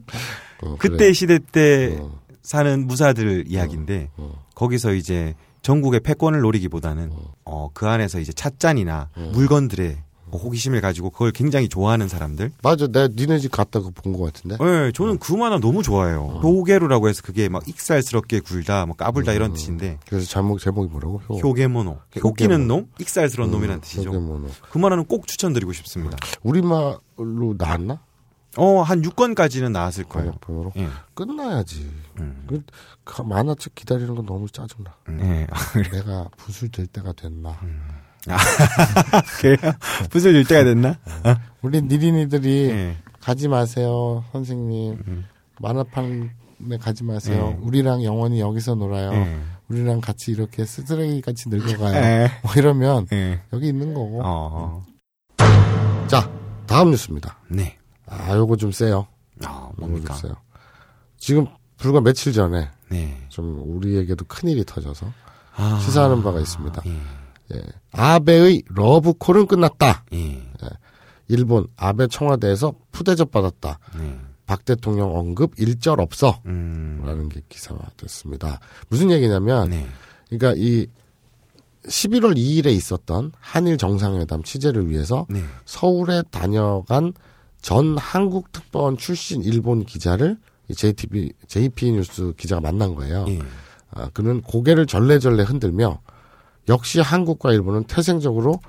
그때 그래. 시대 때 음. 사는 무사들 이야기인데 음. 거기서 이제 전국의 패권을 노리기보다는 어, 그 안에서 이제 찻잔이나 음. 물건들의 뭐 호기심을 가지고 그걸 굉장히 좋아하는 사람들. 맞아, 내가 니네 집 갔다가 본 것 같은데. 네, 저는 그 만화 너무 좋아해요. 효게루라고 해서 그게 막 익살스럽게 굴다, 뭐 까불다 이런 뜻인데 그래서 제목 제목이 뭐라고? 효. 효게모노, 효기는 놈, 익살스러운 놈이라는 뜻이죠. 효계모노. 그 만화는 꼭 추천드리고 싶습니다. 우리말로 나왔나? 어, 한 6권까지는 나왔을 거예요. 번역본으로 예. 끝나야지. 음. 그, 그 만화책 기다리는 건 너무 짜증나. 예. [LAUGHS] 내가 붓을 들 때가 됐나? [LAUGHS] 그래요? 붓을 줄 때가 됐나? 우리 니린이들이 예. 가지 마세요, 선생님. 음. 만화판에 가지 마세요. 예. 우리랑 영원히 여기서 놀아요. 예. 우리랑 같이 이렇게 쓰레기 같이 늙어가요. 예. 뭐 이러면 예. 여기 있는 거고. 어. 자, 다음 뉴스입니다. 네. 아, 요거 좀 세요. 아, 뭡니까? 좀 세요. 지금 불과 며칠 전에 네. 좀 우리에게도 큰 일이 터져서 아. 시사하는 바가 있습니다. 예. 예. 아베의 러브콜은 끝났다. 예. 일본 아베 청와대에서 푸대접 받았다. 네. 박 대통령 언급 일절 없어. 음. 라는 게 기사화 됐습니다. 무슨 얘기냐면, 네. 그러니까 이 11월 2일에 있었던 한일 정상회담 취재를 위해서 네. 서울에 다녀간 전 한국 특파원 출신 일본 기자를 이 JTB, JP 뉴스 기자가 만난 거예요. 예. 아, 그는 고개를 절레절레 흔들며 역시 한국과 일본은 태생적으로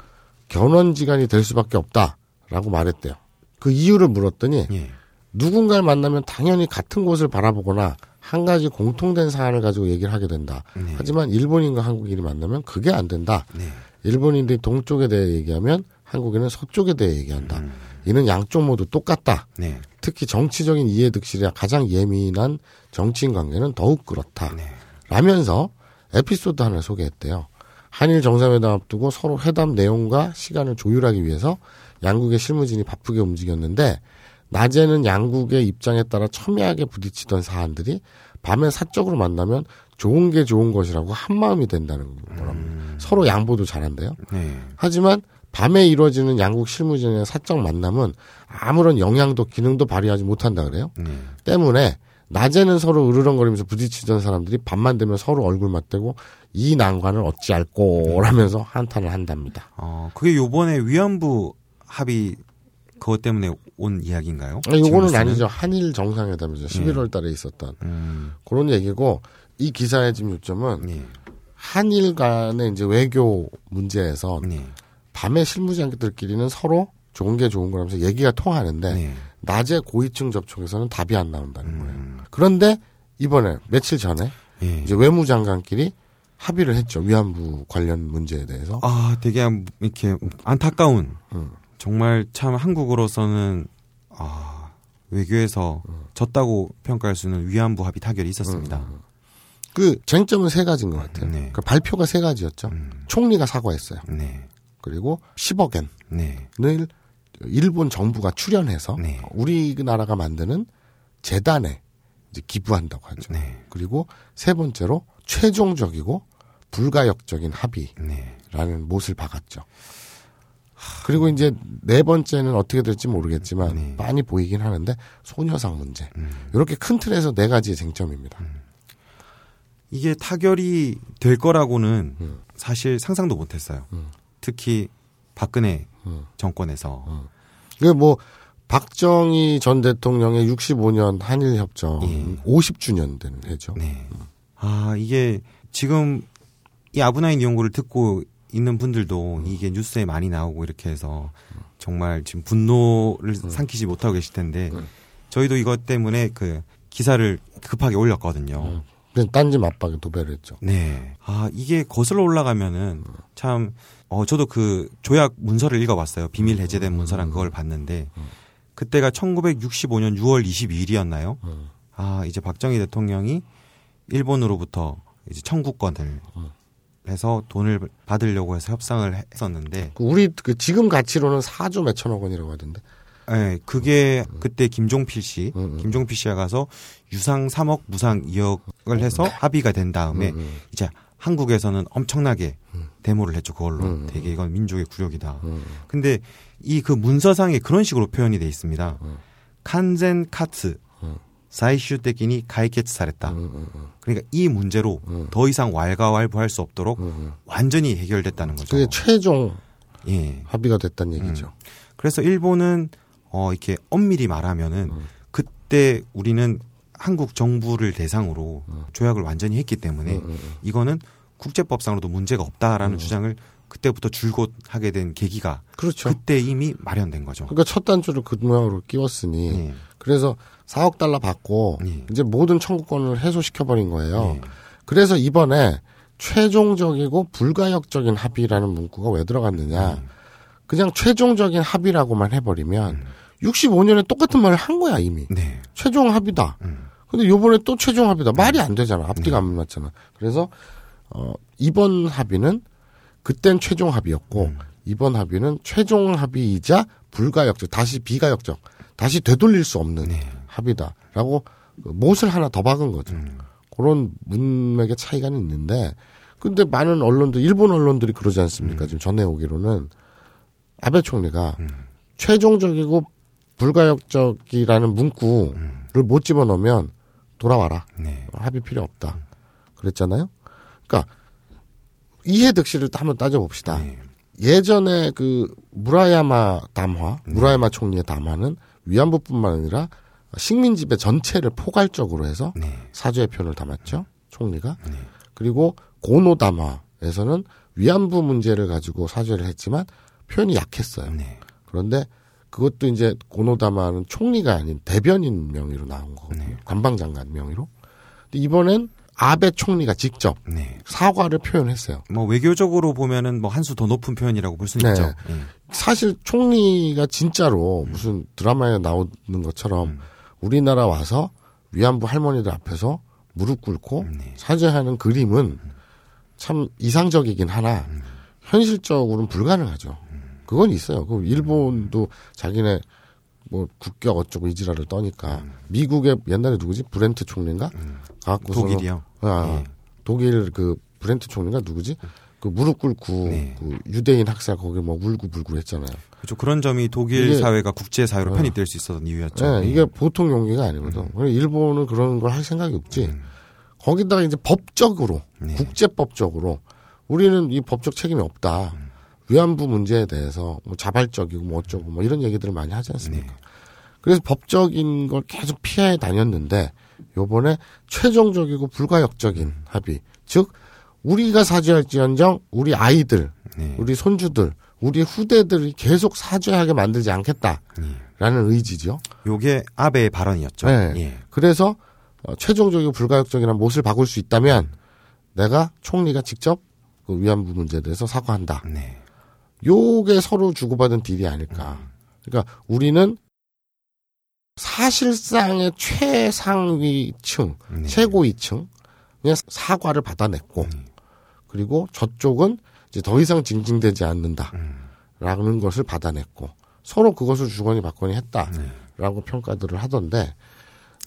견원지간이 될 수밖에 없다라고 말했대요. 그 이유를 물었더니 예. 누군가를 만나면 당연히 같은 곳을 바라보거나 한 가지 공통된 사안을 가지고 얘기를 하게 된다. 네. 하지만 일본인과 한국인이 만나면 그게 안 된다. 네. 일본인들이 동쪽에 대해 얘기하면 한국인은 서쪽에 대해 얘기한다. 음. 이는 양쪽 모두 똑같다. 네. 특히 정치적인 이해득실에 가장 예민한 정치인 관계는 더욱 그렇다. 네. 라면서 에피소드 하나를 소개했대요. 한일 정상회담 앞두고 서로 회담 내용과 시간을 조율하기 위해서 양국의 실무진이 바쁘게 움직였는데 낮에는 양국의 입장에 따라 첨예하게 부딪히던 사안들이 밤에 사적으로 만나면 좋은 게 좋은 것이라고 한 마음이 된다는 거라고. 서로 양보도 잘한대요. 네. 하지만 밤에 이루어지는 양국 실무진의 사적 만남은 아무런 영향도 기능도 발휘하지 못한다 그래요. 네. 때문에 낮에는 서로 으르렁거리면서 부딪히던 사람들이 밤만 되면 서로 얼굴 맞대고 이 난관을 어찌할꼬라면서 한탄을 한답니다. 어, 그게 요번에 위안부 합의 그것 때문에 온 이야기인가요? 아니, 뉴스는? 아니죠. 한일 정상회담이죠. 11월 달에 있었던 음, 그런 얘기고 이 기사의 지금 요점은 네. 한일 간의 이제 외교 문제에서 네. 밤에 실무자들끼리는 서로 좋은 게 좋은 거라면서 얘기가 통하는데 네. 낮에 고위층 접촉에서는 답이 안 나온다는 거예요. 음, 그런데 이번에 며칠 전에 예. 이제 외무장관끼리 합의를 했죠. 위안부 관련 문제에 대해서. 아, 되게 안- 이렇게 안타까운 음. 정말 참 한국으로서는 아, 외교에서 졌다고 평가할 수 있는 위안부 합의 타결이 있었습니다. 그 쟁점은 세 가지인 것 같아요. 네. 그 발표가 세 가지였죠. 음, 총리가 사과했어요. 네. 그리고 10억 네. 엔을 일본 정부가 출연해서 네. 우리나라가 만드는 재단에 기부한다고 하죠. 네. 그리고 세 번째로 최종적이고 불가역적인 합의라는 네. 못을 박았죠. 그리고 이제 네 번째는 어떻게 될지 모르겠지만 네. 많이 보이긴 하는데 소녀상 문제. 음. 이렇게 큰 틀에서 네 가지의 쟁점입니다. 이게 타결이 될 거라고는 음. 사실 상상도 못 했어요. 음. 특히 박근혜 음. 정권에서 그뭐 박정희 전 대통령의 65년 한일 협정 예. 50주년 되는 해죠. 네. 아, 이게 지금 이 아브나인 연구를 듣고 있는 분들도 이게 뉴스에 많이 나오고 이렇게 해서 정말 지금 분노를 삼키지 못하고 계실 텐데 저희도 이것 때문에 그 기사를 급하게 올렸거든요. 그래서 딴지 맞박에 도배를 했죠. 네. 아, 이게 거슬러 올라가면은 참, 어, 저도 그 조약 문서를 읽어봤어요. 비밀 해제된 문서란 그걸 봤는데 그때가 1965년 6월 22일이었나요? 아, 이제 박정희 대통령이 일본으로부터 이제 청구권을 해서 돈을 받으려고 해서 협상을 했었는데, 그 우리 그 지금 가치로는 4조 몇천억 원이라고 하던데. 예, 그게 그때 김종필 씨, 음, 음. 김종필 씨가 가서 유상 3억, 무상 2억을 해서 합의가 된 다음에 음, 음. 이제 한국에서는 엄청나게 데모를 했죠. 그걸로 음. 되게 이건 민족의 굴욕이다. 음. 근데 이 그 문서상에 그런 식으로 표현이 돼 있습니다. 음. 칸젠 카츠 음. 사이슈 때기니 가이케츠 사랬다. 음, 음, 음. 그러니까 이 문제로 음. 더 이상 왈가왈부할 수 없도록 음. 완전히 해결됐다는 거죠. 그게 최종 예. 합의가 됐다는 얘기죠. 그래서 일본은 어 이렇게 엄밀히 말하면은 그때 우리는 한국 정부를 대상으로 조약을 완전히 했기 때문에 음, 음, 음. 이거는 국제법상으로도 문제가 없다라는 주장을 그때부터 줄곧 하게 된 계기가 그렇죠. 그때 이미 마련된 거죠. 그러니까 첫 단추를 그 모양으로 끼웠으니 예. 그래서 4억 달러 받고 예. 이제 모든 청구권을 해소시켜 버린 거예요. 예. 그래서 이번에 최종적이고 불가역적인 합의라는 문구가 왜 들어갔느냐? 그냥 최종적인 합의라고만 해버리면 65년에 똑같은 말을 한 거야 이미. 네. 최종 합의다. 음. 근데 요번에 또 최종 합의다. 말이 안 되잖아. 앞뒤가 안 맞잖아. 그래서 어 이번 합의는 그땐 최종 합의였고 이번 합의는 최종 합의이자 불가역적, 다시 비가역적, 다시 되돌릴 수 없는 네. 합의다라고 그 못을 하나 더 박은 거죠. 음. 그런 문맥의 차이가 있는데 근데 많은 언론들 일본 언론들이 그러지 않습니까? 지금 전해 오기로는 아베 총리가 최종적이고 불가역적이라는 문구를 못 집어넣으면 돌아와라. 네. 합의 필요 없다. 그랬잖아요. 그러니까 이해 득실을 한번 따져봅시다. 네. 예전에 그 무라야마 담화, 무라야마 총리의 담화는 위안부뿐만 아니라 식민지배 전체를 포괄적으로 해서 네. 사죄의 표현을 담았죠. 총리가. 네. 그리고 고노 담화에서는 위안부 문제를 가지고 사죄를 했지만 표현이 약했어요. 네. 그런데 그것도 이제 고노 담화는 총리가 아닌 대변인 명의로 나온 거거든요. 네. 관방장관 명의로. 근데 이번엔 아베 총리가 직접 네. 사과를 표현했어요. 뭐 외교적으로 보면은 뭐 한 수 더 높은 표현이라고 볼 수는 네. 있죠. 예. 사실 총리가 진짜로 무슨 드라마에 나오는 것처럼 음. 우리나라 와서 위안부 할머니들 앞에서 무릎 꿇고 네. 사죄하는 그림은 참 이상적이긴 하나 음. 현실적으로는 불가능하죠. 그건 있어요. 그 일본도 자기네 뭐 국격 어쩌고 이지라를 떠니까 음. 미국의 옛날에 누구지 브렌트 총리인가? 가갖고서는 독일이요. 아, 예. 독일 그 브렌트 총리가 누구지? 그 무릎 꿇고 네. 그 유대인 학살 거기 뭐 울고 불고 했잖아요. 그렇죠. 그런 점이 독일 이게- 사회가 국제 사회로 어. 편입될 수 있었던 이유였죠. 예, 네. 이게 보통 용기가 아니거든. 그래서 일본은 그런 걸 할 생각이 없지. 거기다가 이제 법적으로, 네. 국제법적으로 우리는 이 법적 책임이 없다. 위안부 문제에 대해서 뭐 자발적이고 뭐 어쩌고 뭐 이런 얘기들을 많이 하지 않습니까? 네. 그래서 법적인 걸 계속 피해 다녔는데 요번에 최종적이고 불가역적인 합의. 즉 우리가 사죄할지언정 우리 아이들, 네. 우리 손주들, 우리 후대들이 계속 사죄하게 만들지 않겠다라는 의지죠. 요게 아베의 발언이었죠. 네. 예. 그래서 어, 최종적이고 불가역적인 못을 박을 수 있다면 내가 총리가 직접 그 위안부 문제에 대해서 사과한다. 네. 요게 서로 주고받은 딜이 아닐까. 그러니까 우리는 사실상의 최상위층, 네. 최고위층 그냥 사과를 받아냈고 그리고 저쪽은 이제 더 이상 징징대지 않는다라는 것을 받아냈고 서로 그것을 주거니 받거니 했다라고 평가들을 하던데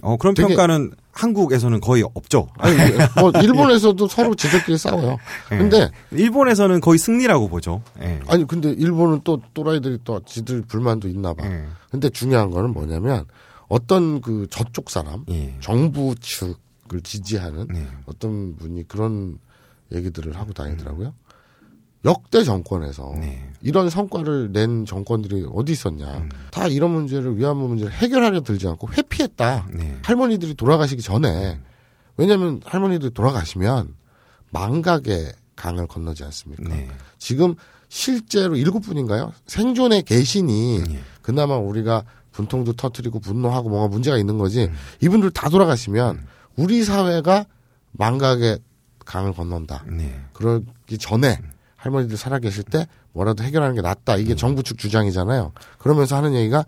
어, 그런 평가는 한국에서는 거의 없죠. 아니 [LAUGHS] 뭐 일본에서도 서로 지들끼리 싸워요. 예. 근데 일본에서는 거의 승리라고 보죠. 예. 아니 근데 일본은 또 또라이들이 또 지들 불만도 있나 봐. 예. 근데 중요한 거는 뭐냐면 어떤 그 저쪽 사람 예. 정부 측을 지지하는 네. 어떤 분이 그런 얘기들을 하고 다니더라고요. 역대 정권에서 네. 이런 성과를 낸 정권들이 어디 있었냐. 음. 다 이런 문제를 위안부 문제를 해결하려 들지 않고 회피했다. 네. 할머니들이 돌아가시기 전에 왜냐하면 할머니들이 돌아가시면 망각의 강을 건너지 않습니까? 네. 지금 실제로 일곱 분인가요? 생존에 계시니 예. 그나마 우리가 분통도 터트리고 분노하고 뭔가 문제가 있는 거지. 음. 이분들 다 돌아가시면 우리 사회가 망각의 강을 건넌다. 네. 그러기 전에 할머니들 살아계실 때 뭐라도 해결하는 게 낫다. 이게 정부 측 주장이잖아요. 그러면서 하는 얘기가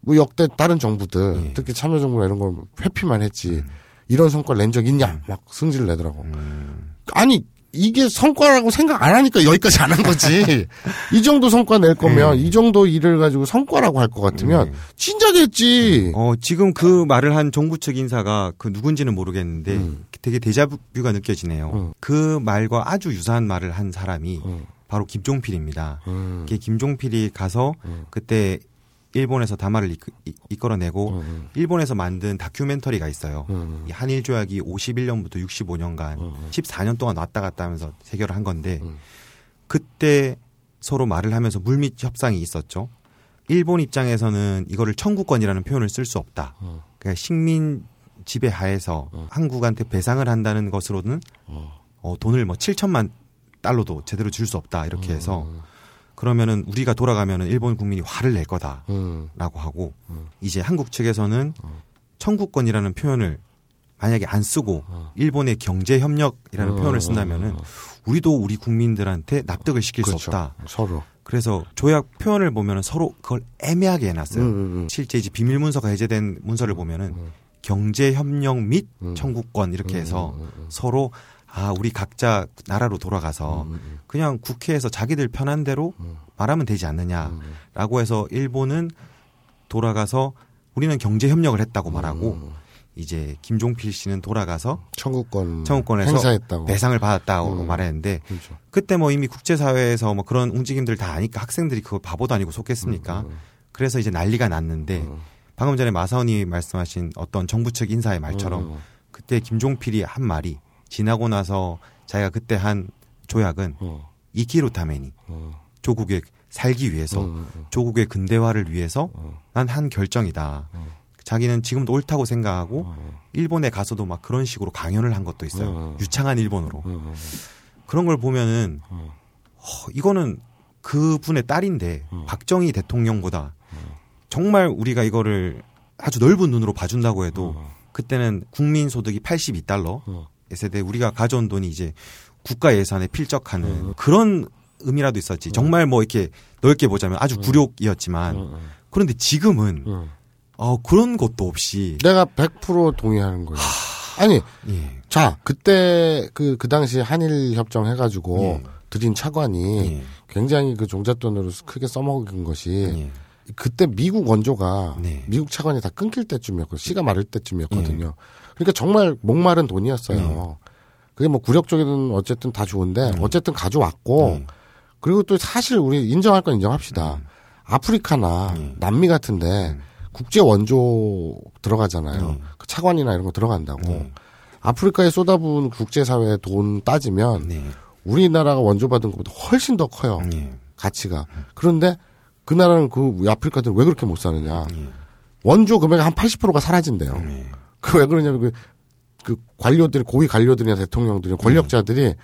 뭐 역대 다른 정부들 예. 특히 참여정부나 이런 걸 회피만 했지 이런 성과 낸 적 있냐 막 승질을 내더라고. 음. 아니 이게 성과라고 생각 안 하니까 여기까지 안 한 거지. [LAUGHS] 이 정도 성과 낼 거면 이 정도 일을 가지고 성과라고 할 것 같으면 진작에 했지. 어, 지금 그 말을 한 정부 측 인사가 그 누군지는 모르겠는데 음. 되게 데자뷰가 느껴지네요. 음. 그 말과 아주 유사한 말을 한 사람이 음. 바로 김종필입니다. 음. 김종필이 가서 음. 그때 일본에서 담화를 이끌, 이- 이끌어내고 음. 일본에서 만든 다큐멘터리가 있어요. 음. 이 한일 조약이 51년부터 65년간 음. 14년 동안 왔다 갔다 하면서 해결을 한 건데 음. 그때 서로 말을 하면서 물밑 협상이 있었죠. 일본 입장에서는 이거를 청구권이라는 표현을 쓸 수 없다. 어. 그러니까 식민 지배 하에서 한국한테 배상을 한다는 것으로는 어, 돈을 뭐 7천만 달러도 제대로 줄 수 없다 이렇게 해서 그러면은 우리가 돌아가면은 일본 국민이 화를 낼 거다라고 음. 하고 이제 한국 측에서는 청구권이라는 표현을 만약에 안 쓰고 일본의 경제 협력이라는 어, 표현을 쓴다면은 우리도 우리 국민들한테 납득을 시킬 그렇죠. 수 없다. 서로. 그래서 조약 표현을 보면은 서로 그걸 애매하게 해놨어요. 음, 음, 음. 실제 이제 비밀 문서가 해제된 문서를 보면은 경제 협력 및 음. 청구권 이렇게 해서 서로 아 우리 각자 나라로 돌아가서 음, 그냥 국회에서 자기들 편한 대로 말하면 되지 않느냐라고 해서 일본은 돌아가서 우리는 경제 협력을 했다고 말하고 이제 김종필 씨는 돌아가서 청구권 청구권에서 행사했다고. 배상을 받았다고 음. 말했는데 그렇죠. 그때 뭐 이미 국제사회에서 뭐 그런 움직임들 다 아니까 학생들이 그걸 바보도 아니고 속겠습니까? 음, 그래서 이제 난리가 났는데 방금 전에 마사오님이 말씀하신 어떤 정부 측 인사의 말처럼 음. 그때 김종필이 한 말이 지나고 나서 자기가 그때 한 조약은 어. 이키로 타메니 어. 조국의 살기 위해서 음, 음. 조국의 근대화를 위해서 어. 난한 결정이다. 자기는 지금도 옳다고 생각하고 어. 일본에 가서도 막 그런 식으로 강연을 한 것도 있어요. 어. 유창한 일본어로. 어. 그런 걸 보면은 어. 허, 이거는 그분의 딸인데 어. 박정희 대통령보다 정말 우리가 이거를 아주 넓은 눈으로 봐준다고 해도 그때는 국민 소득이 82달러 어. 세대 우리가 가져온 돈이 이제 국가 예산에 필적하는 어. 그런 의미라도 있었지. 정말 뭐 이렇게 넓게 보자면 아주 굴욕이었지만 어. 그런데 지금은 어. 어, 그런 것도 없이 내가 100% 동의하는 거예요. 아니, 예. 자, 그때 그, 그 당시 한일 협정 해가지고 예. 드린 차관이 예. 굉장히 그 종잣돈으로 크게 써먹은 것이 예. 그때 미국 원조가 네. 미국 차관이 다 끊길 때쯤이었고 씨가 마를 때쯤이었거든요. 그러니까 정말 목마른 돈이었어요. 그게 뭐 구력적이든 어쨌든 다 좋은데 음. 어쨌든 가져왔고 그리고 또 사실 우리 인정할 건 인정합시다. 아프리카나 음. 남미 같은데 국제 원조 들어가잖아요. 음. 그 차관이나 이런 거 들어간다고. 네. 아프리카에 쏟아부은 국제사회의 돈 따지면 네. 우리나라가 원조 받은 것보다 훨씬 더 커요. 네. 가치가. 그런데 그 나라는 그 아프리카들 왜 그렇게 못 사느냐. 네. 원조 금액의 한 80%가 사라진대요. 네. 그왜 그러냐면 그, 그 관료들이 고위 관료들이나 대통령들이 권력자들이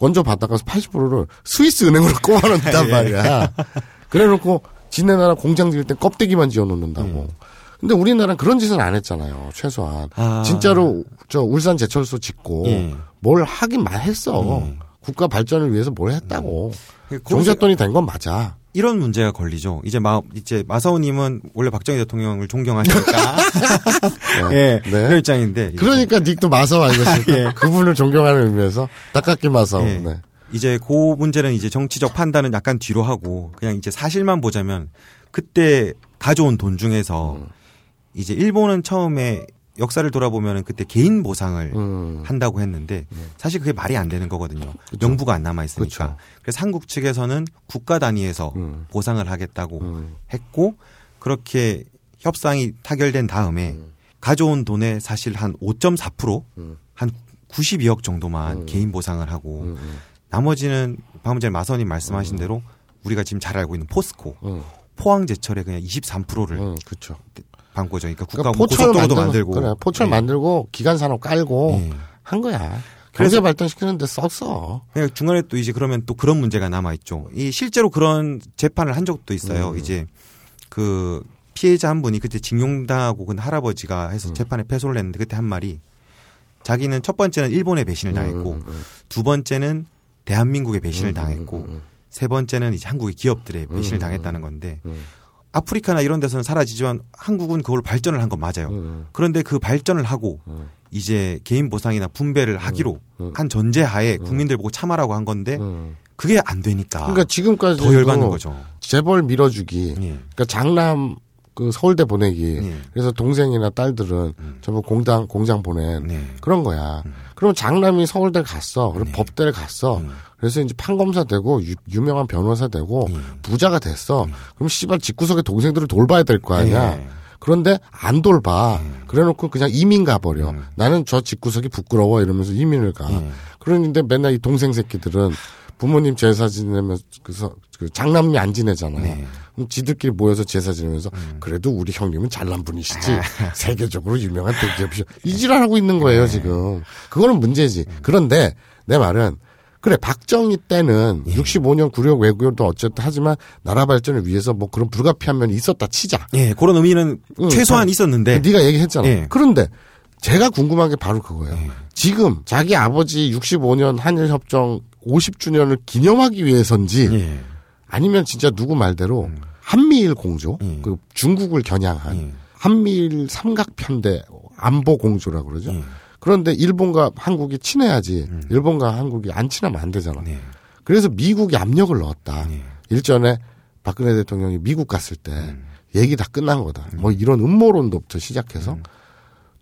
원조 받아가서 80%를 스위스 은행으로 [LAUGHS] 꼽아놓는단 예. 말이야. 그래놓고 지네 나라 공장 지을 때 껍데기만 지어놓는다고. 근데 우리나라는 그런 짓은 안 했잖아요. 최소한 아. 진짜로 저 울산 제철소 짓고 예. 뭘 하긴 말 했어. 예. 국가 발전을 위해서 뭘 했다고. 거기서 종잣돈이 된 건 맞아. 이런 문제가 걸리죠. 이제 마 이제 마사오님은 원래 박정희 대통령을 존경하시니까 [LAUGHS] 예 네. 그런 입장인데 그러니까 닉도 마사오 아니겠습니까? [LAUGHS] 예. 그분을 존경하는 의미에서 닦았기 마사오. 예. 네. 이제 그 문제는 이제 정치적 판단은 약간 뒤로 하고 그냥 이제 사실만 보자면 그때 가져온 돈 중에서 음. 이제 일본은 처음에 역사를 돌아보면은 그때 개인 보상을 음. 한다고 했는데 사실 그게 말이 안 되는 거거든요. 명부가 안 남아 있으니까. 그쵸. 그래서 한국 측에서는 국가 단위에서 음. 보상을 하겠다고 음. 했고 그렇게 협상이 타결된 다음에 가져온 돈의 사실 한 5.4%, 음. 한 92억 정도만 개인 보상을 하고 음, 음. 나머지는 방금 전에 마선님 말씀하신 대로 우리가 지금 잘 알고 있는 포스코, 음. 포항제철의 그냥 23%를 음, 그렇죠. 반 거죠. 그러니까 국가 그러니까 뭐 포철 만들고, 만들고 그래, 포철 예. 만들고 기간 산업 깔고 예. 한 거야. 경제 그래서- 발전 시키는데 썼어. 그러니까 중간에 또 이제 그러면 또 그런 문제가 남아 있죠. 이 실제로 그런 재판을 한 적도 있어요. 음. 이제 그 피해자 한 분이 그때 징용당하고 그 할아버지가 음. 해서 재판에 패소를 했는데 그때 한 말이 자기는 첫 번째는 일본에 배신을 당했고 음, 음, 두 번째는 대한민국에 배신을 음, 당했고 음, 음, 세 번째는 이제 한국의 기업들에 배신을 음, 당했다는 건데 음, 아프리카나 이런 데서는 사라지지만 한국은 그걸 발전을 한 건 맞아요. 음, 그런데 그 발전을 하고 음. 이제 개인 보상이나 분배를 하기로 음. 한 전제하에 국민들 보고 참아라고 한 건데 음. 그게 안 되니까 그러니까 지금까지 더 열받는 거죠. 재벌 밀어주기. 예. 그러니까 장남 그 서울대 보내기. 예. 그래서 동생이나 딸들은 전부 공장 공장 보낸 네. 그런 거야. 그럼 장남이 서울대 갔어. 그럼 법대를 갔어. 음. 그래서 이제 판검사 되고 유, 명한 변호사 되고 예. 부자가 됐어. 그럼 씨발 집구석에 동생들을 돌봐야 될 거 아니야. 예. 그런데 안 돌봐. 그래놓고 그냥 이민 가버려. 음. 나는 저 집구석이 부끄러워 이러면서 이민을 가. 예. 그런데 맨날 이 동생 새끼들은 부모님 제사 지내면서 그래서 그 장남이 안 지내잖아요. 네. 그럼 지들끼리 모여서 제사 지내면서 그래도 우리 형님은 잘난 분이시지 [LAUGHS] 세계적으로 유명한 대기업이셔 이 지랄하고 있는 거예요 지금 그거는 문제지 그런데 내 말은 그래 박정희 때는 65년 구력 외교도 어쨌든 하지만 나라 발전을 위해서 뭐 그런 불가피한 면이 있었다 치자 예, 그런 의미는 응, 최소한 자, 있었는데 네가 얘기했잖아. 예. 그런데 제가 궁금한 게 바로 그거예요. 예. 지금 자기 아버지 65년 한일 협정 50주년을 기념하기 위해서인지 예. 아니면 진짜 누구 말대로 한미일 공조, 예. 그 중국을 겨냥한 예. 한미일 삼각편대 안보 공조라고 그러죠. 예. 그런데 일본과 한국이 친해야지 일본과 한국이 안 친하면 안 되잖아. 네. 그래서 미국이 압력을 넣었다. 네. 일전에 박근혜 대통령이 미국 갔을 때 음. 얘기 다 끝난 거다. 뭐 이런 음모론도부터 시작해서 음.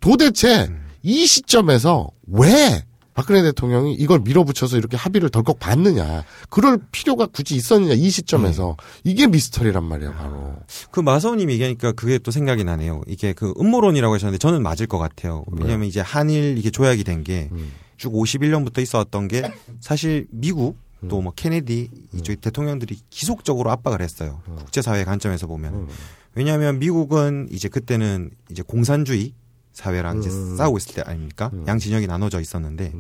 도대체 이 시점에서 왜 박근혜 대통령이 이걸 밀어붙여서 이렇게 합의를 덜컥 받느냐. 그럴 필요가 굳이 있었느냐, 이 시점에서. 이게 미스터리란 말이야, 바로. 그 마사오님 얘기하니까 그게 또 생각이 나네요. 이게 그 음모론이라고 하셨는데 저는 맞을 것 같아요. 왜냐하면 이제 한일 이게 조약이 된 게쭉 51년부터 있어왔던 게 사실 미국 또 뭐 케네디 이쪽 대통령들이 지속적으로 압박을 했어요. 국제사회 관점에서 보면. 왜냐하면 미국은 이제 그때는 이제 공산주의 사회랑 이제 싸우고 있을 때 아닙니까? 양 진영이 나눠져 있었는데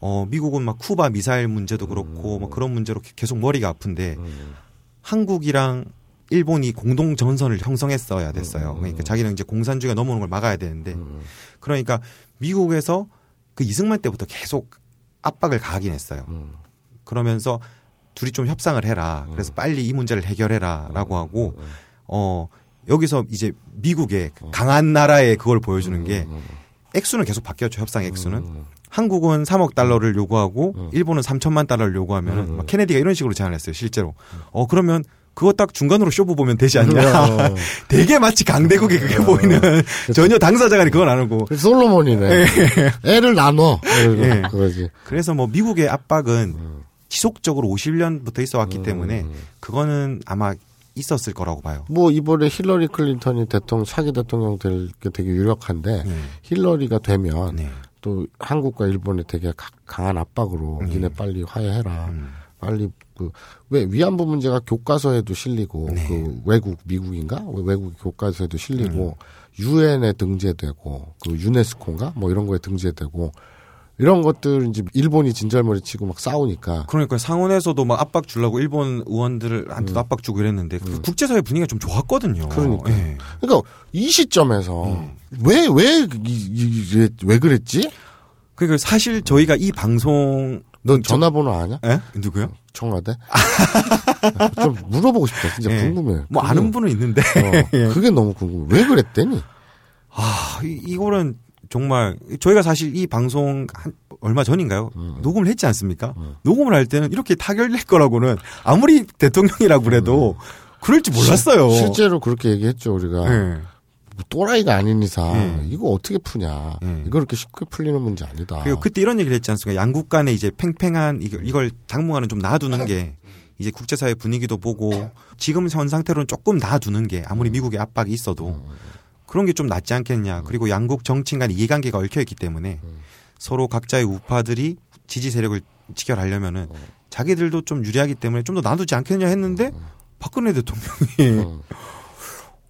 어 미국은 막 쿠바 미사일 문제도 그렇고 뭐 그런 문제로 계속 머리가 아픈데 한국이랑 일본이 공동 전선을 형성했어야 됐어요. 그러니까 자기는 이제 공산주의가 넘어오는 걸 막아야 되는데 그러니까 미국에서 그 이승만 때부터 계속 압박을 가하긴 했어요. 그러면서 둘이 좀 협상을 해라. 그래서 빨리 이 문제를 해결해라라고 하고 어 여기서 이제 미국의 강한 나라의 그걸 보여주는 게 액수는 계속 바뀌었죠. 협상 액수는. 한국은 3억 달러를 요구하고 일본은 3천만 달러를 요구하면 막 케네디가 이런 식으로 제안했어요. 실제로. 어 그러면 그거 딱 중간으로 쇼부 보면 되지 않냐. 어. [LAUGHS] 되게 마치 강대국에 그게 보이는 전혀 당사자가 그건 안 하고. 그 솔로몬이네. 애를 나눠. 예. 그러지. 그래서 뭐 미국의 압박은 지속적으로 50년부터 있어 왔기 때문에 그거는 아마 있었을 거라고 봐요. 뭐 이번에 힐러리 클린턴이 대통령 차기 대통령 될 게 되게 유력한데 네. 힐러리가 되면 네. 또 한국과 일본에 되게 가- 강한 압박으로 네. 니네 빨리 화해해라. 음. 빨리 그 왜 위안부 문제가 교과서에도 실리고 네. 그 외국 미국인가 외국 교과서에도 실리고 음. 유엔에 등재되고 그 유네스코인가 뭐 이런 거에 등재되고 이런 것들 이제 일본이 진절머리 치고 막 싸우니까 그러니까 상원에서도 막 압박 주려고 일본 의원들한테도 압박 주고 이랬는데 그 국제사회 분위기가 좀 좋았거든요. 음. 그러니까. 예. 그러니까 이 시점에서 왜왜 왜 그랬지? 그러니까 사실 저희가 이 방송 너 전화번호 아냐? 예? 누구요? 청와대? [LAUGHS] 좀 물어보고 싶다. 진짜 예. 궁금해. 뭐 그게- 아는 분은 있는데 어, 그게 너무 궁금해. 왜 그랬대니? 아, 이, 이거는 정말 저희가 사실 이 방송 한 얼마 전인가요? 음. 녹음을 했지 않습니까? 녹음을 할 때는 이렇게 타결될 거라고는 아무리 대통령이라고 그래도 그럴 줄 몰랐어요. 음. 실제로 그렇게 얘기했죠 우리가. 예. 뭐 또라이가 아닌 이상 예. 이거 어떻게 푸냐. 예. 이거 그렇게 쉽게 풀리는 문제 아니다. 그리고 그때 이런 얘기를 했지 않습니까? 양국 간에 이제 팽팽한 이걸, 이걸 당분간은 좀 놔두는 게 이제 국제사회 분위기도 보고 지금 현 상태로는 조금 놔두는 게 아무리 미국의 압박이 있어도 그런 게 좀 낫지 않겠냐. 그리고 양국 정치인 간의 이해관계가 얽혀 있기 때문에 서로 각자의 우파들이 지지 세력을 직결하려면은 자기들도 좀 유리하기 때문에 좀더 놔두지 않겠냐 했는데 박근혜 대통령이 음.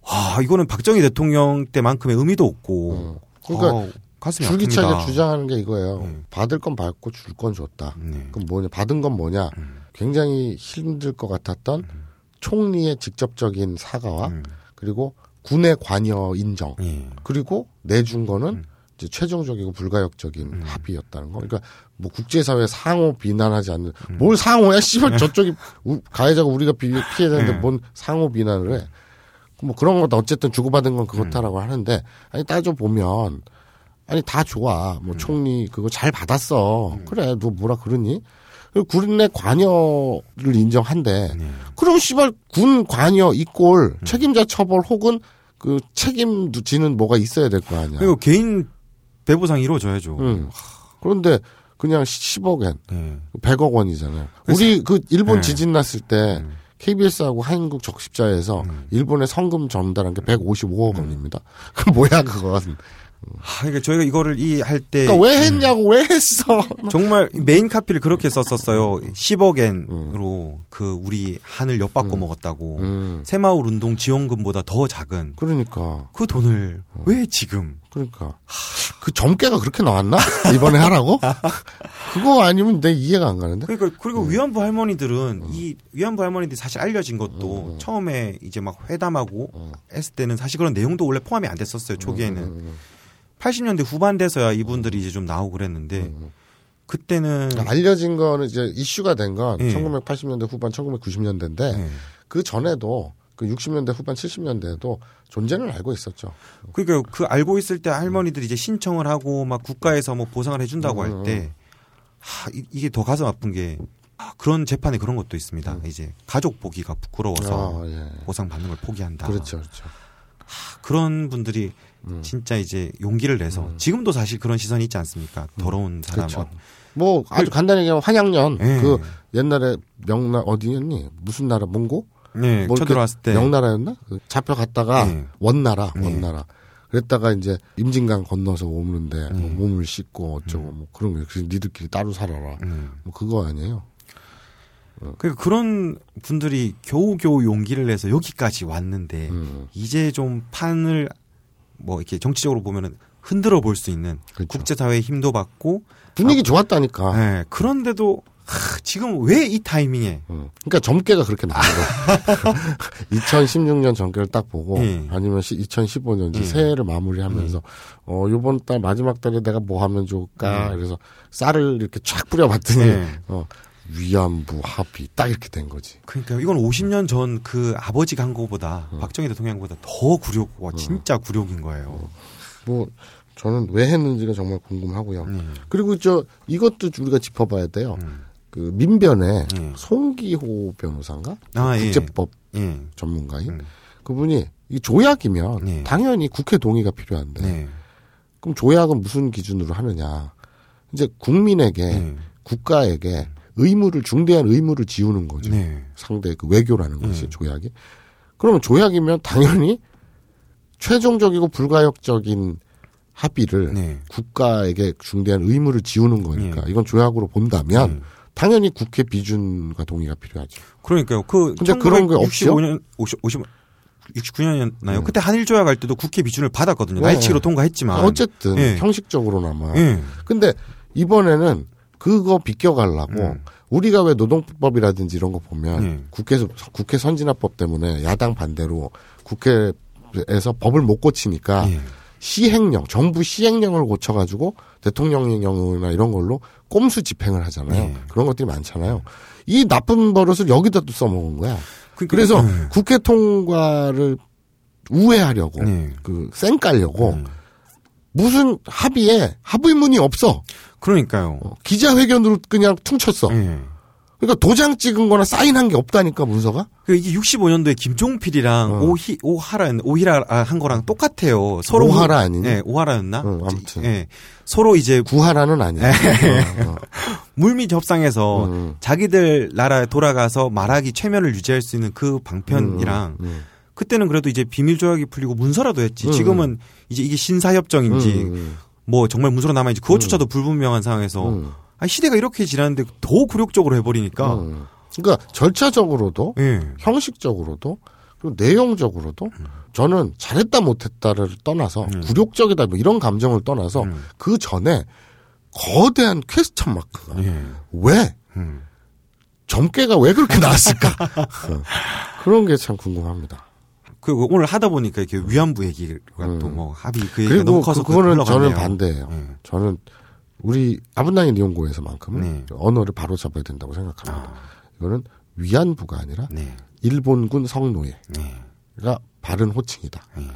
와 이거는 박정희 대통령 때만큼의 의미도 없고 그러니까 어, 가슴이 줄기차게 아픕니다. 주장하는 게 이거예요. 음. 받을 건 받고 줄 건 줬다. 네. 그럼 뭐냐? 받은 건 뭐냐? 음. 굉장히 힘들 것 같았던 총리의 직접적인 사과와 음. 그리고 군의 관여 인정 예. 그리고 내준 거는 음. 이제 최종적이고 불가역적인 합의였다는 거. 그러니까 뭐 국제사회 상호 비난하지 않는 음. 뭘 상호야? [LAUGHS] 씨발 저쪽이 우- 가해자가 우리가 피, 피해야 되는데 네. 뭔 상호 비난을 해? 뭐 그런 것도 어쨌든 주고받은 건 그렇다라고 음. 하는데 아니 따져 보면 아니 다 좋아. 음. 뭐 총리 그거 잘 받았어. 그래 너 뭐라 그러니? 그리고 군내 관여를 인정한대. 네. 그럼 씨발 군 관여 음. 이꼴 책임자 처벌 혹은 그 책임지는 뭐가 있어야 될 거 아니야. 그리고 개인 배부상이 이루어져야죠. 응. 그런데 그냥 10억엔 네. 100억 원이잖아요. 우리 그 일본 네. 지진 났을 때 KBS하고 한국 적십자에서 음. 일본에 성금 전달한 게 155억 원입니다. [LAUGHS] 그 뭐야 그건. 아, 그러니까 저희가 이거를 이 할 때 그러니까 왜 했냐고 왜 했어. [LAUGHS] 정말 메인 카피를 그렇게 썼었어요. 10억엔으로 그 우리 한을 엿바꿔 먹었다고. 음. 새마을 운동 지원금보다 더 작은 그러니까 그 돈을 왜 지금? 그러니까 그 점괘가 그렇게 나왔나 이번에 하라고? [LAUGHS] 그거 아니면 내 이해가 안 가는데. 그러니까 그리고 음. 위안부 할머니들은 이 위안부 할머니들이 사실 알려진 것도 음. 처음에 이제 막 회담하고 했을 때는 사실 그런 내용도 원래 포함이 안 됐었어요. 초기에는. 음, 80년대 후반 돼서야 이분들이 이제 좀 나오고 그랬는데 그때는 그러니까 알려진 거는 이제 이슈가 된건 예. 1980년대 후반, 1990년대인데 예. 그 전에도 그 60년대 후반, 70년대에도 존재는 알고 있었죠. 그러니까 그 알고 있을 때 할머니들이 이제 신청을 하고 막 국가에서 뭐 보상을 해준다고 할때 하, 이- 이게 더 가슴 아픈 게 아, 그런 재판에 그런 것도 있습니다. 이제 가족 보기가 부끄러워서 아, 예. 보상 받는 걸 포기한다. 그렇죠, 그렇죠. 그런 분들이 음. 진짜 이제 용기를 내서 지금도 사실 그런 시선이 있지 않습니까? 더러운 사람은 그렇죠. 뭐 아주 간단히 얘기하면 한양년 예. 그 옛날에 명나 어디였니? 무슨 나라 몽고? 네, 뭐 쳐들어왔을 때 명나라였나? 그 잡혀갔다가 네. 원나라, 네. 원나라. 그랬다가 이제 임진강 건너서 오는데 네. 뭐 몸을 씻고 어쩌고 뭐 그런 거 그래서 니들끼리 따로 살아라. 음. 뭐 그거 아니에요? 그러니까 그런 분들이 겨우겨우 용기를 내서 여기까지 왔는데 음. 이제 좀 판을 뭐 이렇게 정치적으로 보면은 흔들어 볼 수 있는 그렇죠. 국제사회의 힘도 받고 분위기 좋았다니까. 예, 그런데도 하, 지금 왜 이 타이밍에 음. 그러니까 점괘가 그렇게 나온 거야. 2016년 점괘를 딱 보고 예. 아니면 2015년 이제 예. 새해를 마무리하면서 어 요번 달 마지막 달에 내가 뭐 하면 좋을까 그래서 쌀을 이렇게 쫙 뿌려봤더니 예. 어 위안부 합의 딱 이렇게 된 거지. 그러니까 이건 50년 전 그 아버지가 한 거보다 음. 박정희 대통령보다 더 굴욕 와 진짜 굴욕인 거예요. 뭐 저는 왜 했는지가 정말 궁금하고요. 음. 그리고 저 이것도 우리가 짚어봐야 돼요. 음. 그 민변의 예. 송기호 변호사인가? 아, 예. 국제법 예. 전문가인 음. 그분이 이 조약이면 네. 당연히 국회 동의가 필요한데 네. 그럼 조약은 무슨 기준으로 하느냐? 이제 국민에게 네. 국가에게 의무를 중대한 의무를 지우는 거죠. 네. 상대 그 외교라는 것이 네. 조약이. 그러면 조약이면 당연히 최종적이고 불가역적인 합의를 네. 국가에게 중대한 의무를 지우는 거니까 네. 이건 조약으로 본다면 네. 당연히 국회 비준과 동의가 필요하죠. 그러니까요. 그 근데 그런 게 없죠? 65년 50, 50 69년이었나요? 그때 한일 조약 할 때도 국회 비준을 받았거든요. 네. 날치기로 통과했지만. 어쨌든 예. 형식적으로나마. 예. 근데 이번에는 그거 비껴가려고 음. 우리가 왜 노동법이라든지 이런 거 보면 예. 국회에서 국회 선진화법 때문에 야당 반대로 국회에서 법을 못 고치니까 예. 시행령, 정부 시행령을 고쳐가지고 대통령령이나 이런 걸로 꼼수 집행을 하잖아요. 예. 그런 것들이 많잖아요. 이 나쁜 버릇을 여기다 또 써먹은 거야. 그러니까- 그래서 예. 국회 통과를 우회하려고, 네. 그, 쌩 깔려고, 음. 무슨 합의에 합의문이 없어. 그러니까요. 어, 기자회견으로 그냥 퉁쳤어. 예. 그러니까 도장 찍은 거나 사인한 게 없다니까, 문서가? 그 이게 65년도에 김종필이랑 어. 오히 오하라 오히라 한 거랑 똑같아요. 서로 오하라 아니니? 예, 오하라였나? 어, 아무튼. 예. 서로 이제 구하라는 아니야. 어, 어. [LAUGHS] 물밑 협상에서 음. 자기들 나라에 돌아가서 말하기 최면을 유지할 수 있는 그 방편이랑 음, 그때는 그래도 이제 비밀 조약이 풀리고 문서라도 했지. 음. 지금은 이제 이게 신사 협정인지 음, 뭐 정말 문서로 남아 있지 그것조차도 불분명한 상황에서 음. 아 시대가 이렇게 지났는데 더 굴욕적으로 해버리니까 음. 그러니까 절차적으로도 예. 형식적으로도 그리고 내용적으로도 저는 잘했다 못했다를 떠나서 음. 굴욕적이다 뭐 이런 감정을 떠나서 음. 그 전에 거대한 퀘스천 마크가 예. 왜 음. 점괘가 왜 그렇게 나왔을까 어. [LAUGHS] 그런 게 참 궁금합니다. 그 오늘 하다 보니까 이렇게 위안부 얘기가 음. 또뭐 합의 그 얘기가 너무 그리고 커서 그거는. 저는 반대예요. 예. 저는 우리 아브나인 이용고에서만큼은 네. 언어를 바로 잡아야 된다고 생각합니다. 아, 이거는 위안부가 아니라 네. 일본군 성노예가 네. 바른 호칭이다. 네.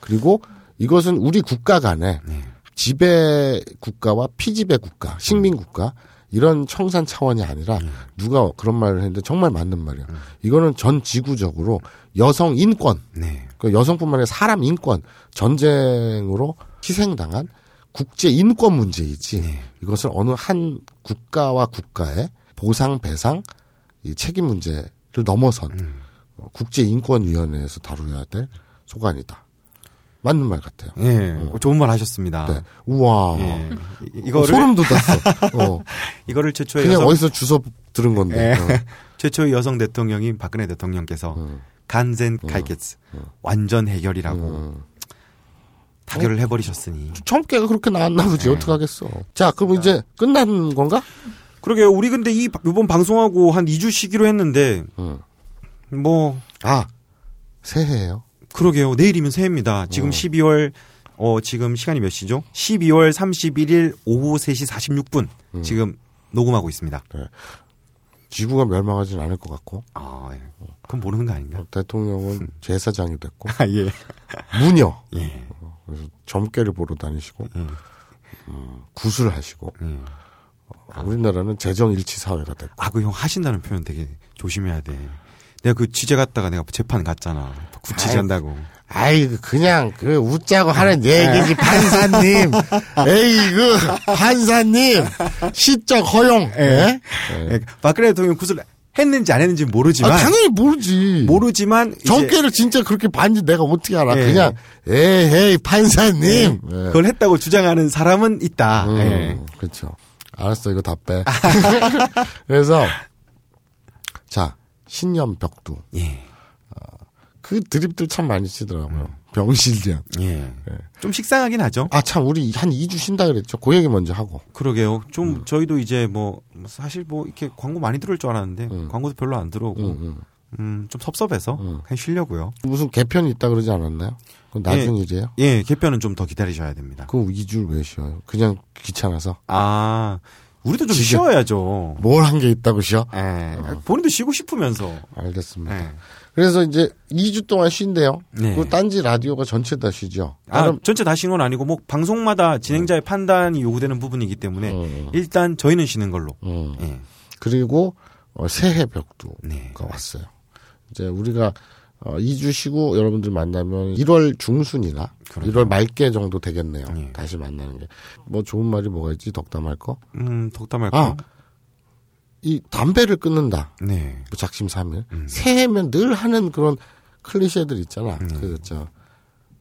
그리고 이것은 우리 국가 간에 네. 지배 국가와 피지배 국가, 식민 국가 이런 청산 차원이 아니라 누가 그런 말을 했는데 정말 맞는 말이야. 이거는 전 지구적으로 여성 인권, 네. 그 여성뿐만 아니라 사람 인권, 전쟁으로 희생당한 국제 인권 문제이지. 네. 이것을 어느 한 국가와 국가의 보상 배상 이 책임 문제를 넘어선 음. 어, 국제 인권 위원회에서 다루어야 될 소관이다. 맞는 말 같아요. 예. 좋은 말 하셨습니다. 네. 우와. 예. 이- 어, 이거를 소름 돋았어. [LAUGHS] 어. 이거를 최초의 그냥 여성, 어디서 주워 들은 건데. 예. [LAUGHS] 최초의 여성 대통령인 박근혜 대통령께서 어. 음. 간센 칼게츠 완전 해결이라고 음. 타결을 해버리셨으니 청깨가 그렇게 나왔나 보지. 네. 어떡하겠어. 자, 그럼 이제 끝난 건가? 그러게요. 우리 근데 이 이번 방송하고 한 2주 쉬기로 했는데 음. 뭐 아, 새해예요. 그러게요. 내일이면 새해입니다. 지금 어. 12월 어 지금 시간이 몇 시죠? 12월 31일 오후 3시 46분 음. 지금 녹음하고 있습니다. 지구가 멸망하진 않을 것 같고 아, 예. 그럼 모르는 거 아닌가? 어, 대통령은 제사장이 됐고 아, 예. 무녀 예. 그래서 점괘를 보러 다니시고 음. 음, 구술하시고 음. 어, 우리나라는 재정 일치 사회가 됐고 아, 그 형 하신다는 표현 되게 조심해야 돼. 내가 그 취재 갔다가 내가 재판 갔잖아. 구치지 한다고. 아이 그냥 그 웃자고 하는 얘기지 판사님 [LAUGHS] 에이 그 판사님 시적 허용 예? 예. 박근혜 대통령 구슬 했는지 안 했는지 모르지만 아, 당연히 모르지 모르지만 정계를 진짜 그렇게 봤는지 내가 어떻게 알아 예. 그냥 에헤이 판사님 예. 그걸 했다고 주장하는 사람은 있다. 음, 예. 그렇죠. 알았어, 이거 다 빼. [LAUGHS] [LAUGHS] 그래서 자 신념 벽두 예. 그 드립들 참 많이 치더라고요. 병실련. 예. 좀 식상하긴 하죠. 아 참 우리 한 2주 쉰다 그랬죠. 그 얘기 먼저 하고. 그러게요. 좀 음. 저희도 이제 뭐 사실 뭐 이렇게 광고 많이 들어올 줄 알았는데 음. 광고도 별로 안 들어오고 음, 음. 음, 좀 섭섭해서 음. 그냥 쉬려고요. 무슨 개편이 있다 그러지 않았나요? 그건 나중 일이에요. 예, 개편은 좀 더 기다리셔야 됩니다. 그 2주를 왜 쉬어요? 그냥 귀찮아서 아, 우리도 좀. 쉬어야죠. 뭘 한 게 있다고 쉬어? 예. 본인도 쉬고 싶으면서. 알겠습니다. 예. 그래서 이제 2주 동안 쉰대요. 네. 그 딴지 라디오가 전체 다 쉬죠. 아, 전체 다 쉬는 건 아니고 뭐 방송마다 진행자의 판단이 요구되는 부분이기 때문에 음. 일단 저희는 쉬는 걸로. 음. 예. 그리고 어, 새해 벽두가 네. 왔어요. 이제 우리가 어, 2주 쉬고 여러분들 만나면 1월 중순이나 그러게요. 1월 말께 정도 되겠네요. 예. 다시 만나는 게. 뭐 좋은 말이 뭐가 있지? 덕담할 거? 음, 덕담할까? 아, 이 담배를 끊는다. 네. 뭐 작심삼일. 음. 새해면 늘 하는 그런 클리셰들 있잖아. 그, 저,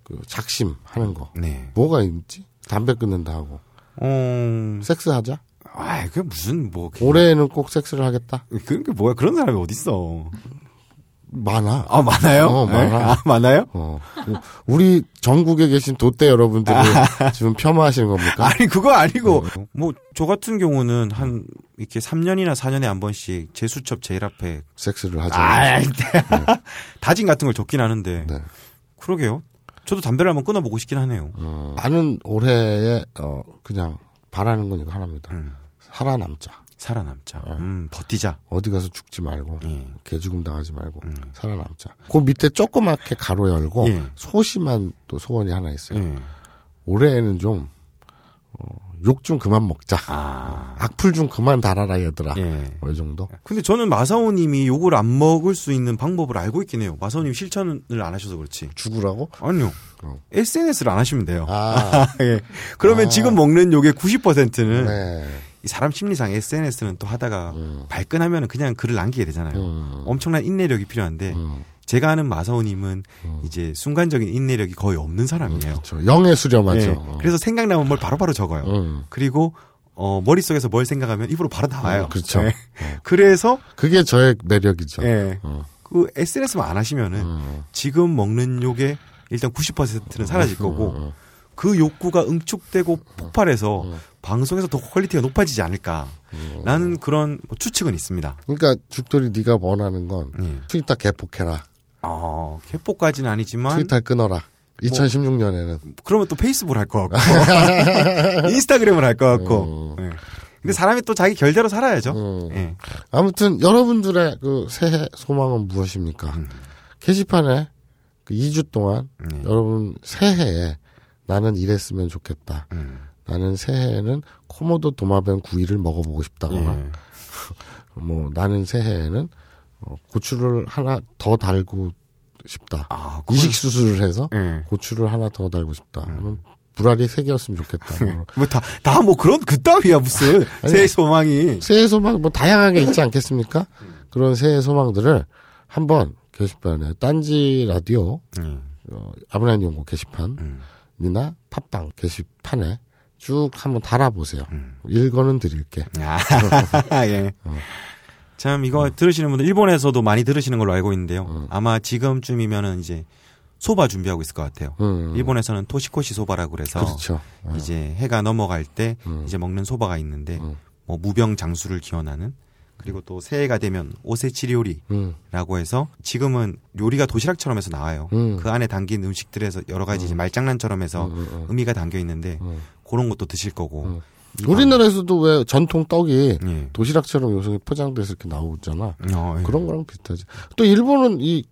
그 작심 하는 거. 네. 뭐가 있지? 담배 끊는다 하고. 어, 섹스하자? 아, 그게 무슨 뭐 그- 올해에는 꼭 섹스를 하겠다? 그런 게 뭐야? 그런 사람이 어디 있어? 많아. 아 많아요? 어, 네? 많아. 아, 많아요? 어. 우리 전국에 계신 도떼 여러분들이 지금 폄하하시는 겁니까? 아니 그거 아니고 뭐저 같은 경우는 한 이렇게 3년이나 4년에 한 번씩 제 수첩 제일 앞에 섹스를 하자. 아, 다짐 같은 걸 적긴 하는데 네. 그러게요. 저도 담배를 한번 끊어보고 싶긴 하네요. 어, 나는 올해에 어 그냥 바라는 건 이거 하나입니다. 음, 살아남자. 살아남자. 어. 음, 버티자. 어디 가서 죽지 말고 예. 개죽음 당하지 말고 음. 살아남자. 그 밑에 조그맣게 가로 열고 예. 소심한 또 소원이 하나 있어요. 예. 올해에는 좀욕좀 그만 먹자. 아, 악플 좀 그만 달아라 얘들아. 예. 뭐 이 정도. 근데 저는 마사오님이 욕을 안 먹을 수 있는 방법을 알고 있긴 해요. 마사오님 실천을 안 하셔서 그렇지. 죽으라고? 아니요. 어. SNS를 안 하시면 돼요. 아, [LAUGHS] 예. 그러면 아. 지금 먹는 욕의 90%는 네. 이 사람 심리상 SNS는 또 하다가 음. 발끈하면 그냥 글을 남기게 되잖아요. 음. 엄청난 인내력이 필요한데 음. 제가 아는 마사오님은 이제 순간적인 인내력이 거의 없는 사람이에요. 저 영에 수렴하죠. 예. 어. 그래서 생각나면 뭘 바로바로 적어요. 음. 그리고 어, 머릿속에서 뭘 생각하면 입으로 바로 나와요. 어, 그렇죠. 예. [LAUGHS] 그래서 그게 저의 매력이죠. 예. 어. 그 SNS만 안 하시면은 음. 지금 먹는 욕의 일단 90%는 사라질 거고 그 욕구가 응축되고 폭발해서 방송에서 더 quality가 높아지지 않을까. 라는 그런 뭐 추측은 있습니다. 그러니까 죽돌이 네가 원하는 건 예. 트위터 계폭해라. 어, 개포까지는 아니지만 트위터 끊어라. 2016년에는 그러면 또 페이스북을 할 것 같고 [LAUGHS] 인스타그램을 할 것 같고. 예. 근데 사람이 또 자기 결대로 살아야죠. 음. 예. 아무튼 여러분들의 그 새해 소망은 무엇입니까? 게시판에 그 2주 동안 네. 여러분 새해에 나는 이랬으면 좋겠다. 음. 나는 새해에는 코모도 도마뱀 구이를 먹어보고 싶다거나 예. [LAUGHS] 뭐 나는 새해에는 어, 고추를 하나 더 달고 싶다. 아, 그건- 이식 수술을 해서 예. 고추를 하나 더 달고 싶다. 그러면 불알이 세 개였으면 좋겠다. 뭐. [LAUGHS] 뭐 다, 다 뭐 그런 그따위야 무슨 [LAUGHS] 새 소망이. 새해 소망 뭐 다양하게 있지 않겠습니까? 그런 새해 소망들을 한번 게시판에 딴지 라디오 예. 어, 아브라인 연구 게시판이나 음. 팟빵 게시판에 쭉 한번 달아보세요. 음. 일거는 드릴게. 아, [LAUGHS] 예. 어. 참 이거 들으시는 분들 일본에서도 많이 들으시는 걸로 알고 있는데요. 아마 지금쯤이면은 이제 소바 준비하고 있을 것 같아요. 음. 일본에서는 토시코시 소바라고 그래서 그렇죠. 어. 이제 해가 넘어갈 때 음. 이제 먹는 소바가 있는데 음. 뭐 무병 장수를 기원하는 그리고 또 새해가 되면 오세치 요리라고 음. 해서 지금은 요리가 도시락처럼 해서 나와요. 음. 그 안에 담긴 음식들에서 여러 가지 이제 말장난처럼 해서 음, 음. 의미가 담겨 있는데 음. 그런 것도 드실 거고. 음. 이 우리나라에서도 왜 전통 떡이 방- 예. 도시락처럼 요새 포장돼서 이렇게 나오잖아. 어, 예. 그런 거랑 비슷하지. 또 일본은 이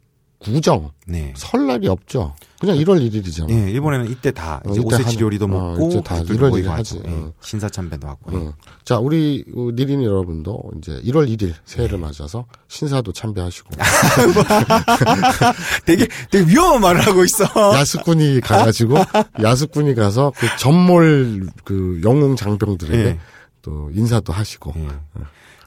구정, 네. 설날이 없죠. 그냥 1월 1일이잖아. 예, 일본에는 이때 다 어, 이제 이때 오세치 하는- 요리도 어, 먹고 이제 다 닭들도 이럴 모이고 일을 하죠. 하지. 예, 어. 신사참배도 하고. 예. 응. 자, 우리 어, 니린 여러분도 이제 1월 1일 새해를 맞아서 신사도 참배하시고 [LAUGHS] 되게 되게 위험한 말을 하고 있어. 야스꾼이 가가지고 야스꾼이 가서 그 전몰 그 영웅 장병들에게 예. 또 인사도 하시고 예.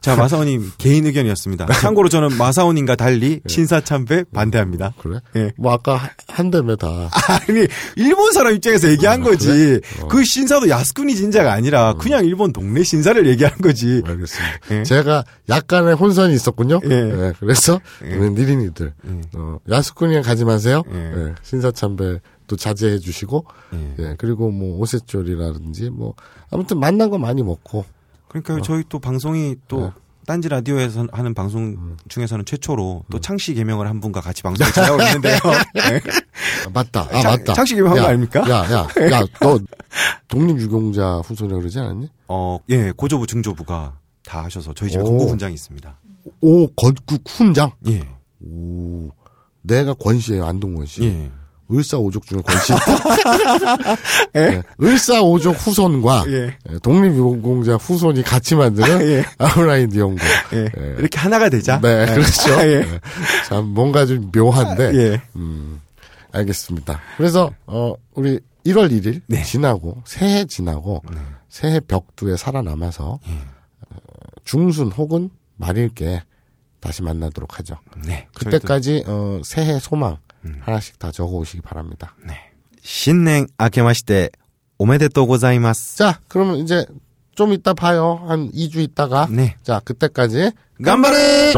자 마사오님 개인 의견이었습니다. 참고로 저는 마사오님과 달리 신사참배 반대합니다. 그래? 예. 뭐 아까 한- 한 대매 다 [LAUGHS] 아니 일본 사람 입장에서 얘기한 아, 거지. 그래? 그 신사도 야스쿠니 진자가 아니라 그냥 일본 동네 신사를 얘기한 거지. 알겠습니다. 예. 제가 약간의 혼선이 있었군요. 예. 예, 그래서 우리 니린이들 예. 어, 야스꾼이랑 가지 마세요. 예. 예, 신사참배 또 자제해 주시고 예. 예, 그리고 뭐 오세쫄이라든지 뭐 아무튼 만난 거 많이 먹고 그러니까 저희 또 방송이 또 네. 딴지 라디오에서 하는 방송 음. 중에서는 최초로 또 창씨 개명을 한 분과 같이 방송을 찾아오고 [LAUGHS] 있는데요. 네. 아, 맞다. 아 장- 맞다. 이거 한거 야, 아닙니까? 야, 야, 야, 너 [LAUGHS] 독립유공자 후손이라 그러지 않았니? 어, 예, 고조부, 중조부가 다 하셔서 저희 집에 오. 공고 훈장이 있습니다. 오 건국 훈장. 예, 오, 내가 권 씨예요, 안동권 씨. 예. 을사오족 중에 권씨 네, 을사오족 후손과 예. 예, 독립유공자 후손이 같이 만드는 예. 아브라인드 연구. 예. 예. 이렇게 하나가 되자. 네, 그렇죠. 예. 네. 참 뭔가 좀 묘한데. 예. 음, 알겠습니다. 그래서 어 우리 1월 1일 네. 지나고 새해 지나고 새해 벽두에 살아남아서 어, 중순 혹은 말일께 다시 만나도록 하죠. 네. 그때까지 어 새해 소망 음. 하나씩 다 적어 오시기 바랍니다. 네. 신년 아케마시대 오메데또 고자이마스. 자, 그러면 이제 좀 이따 봐요. 한 2주 있다가. 네. 자, 그때까지 간바레!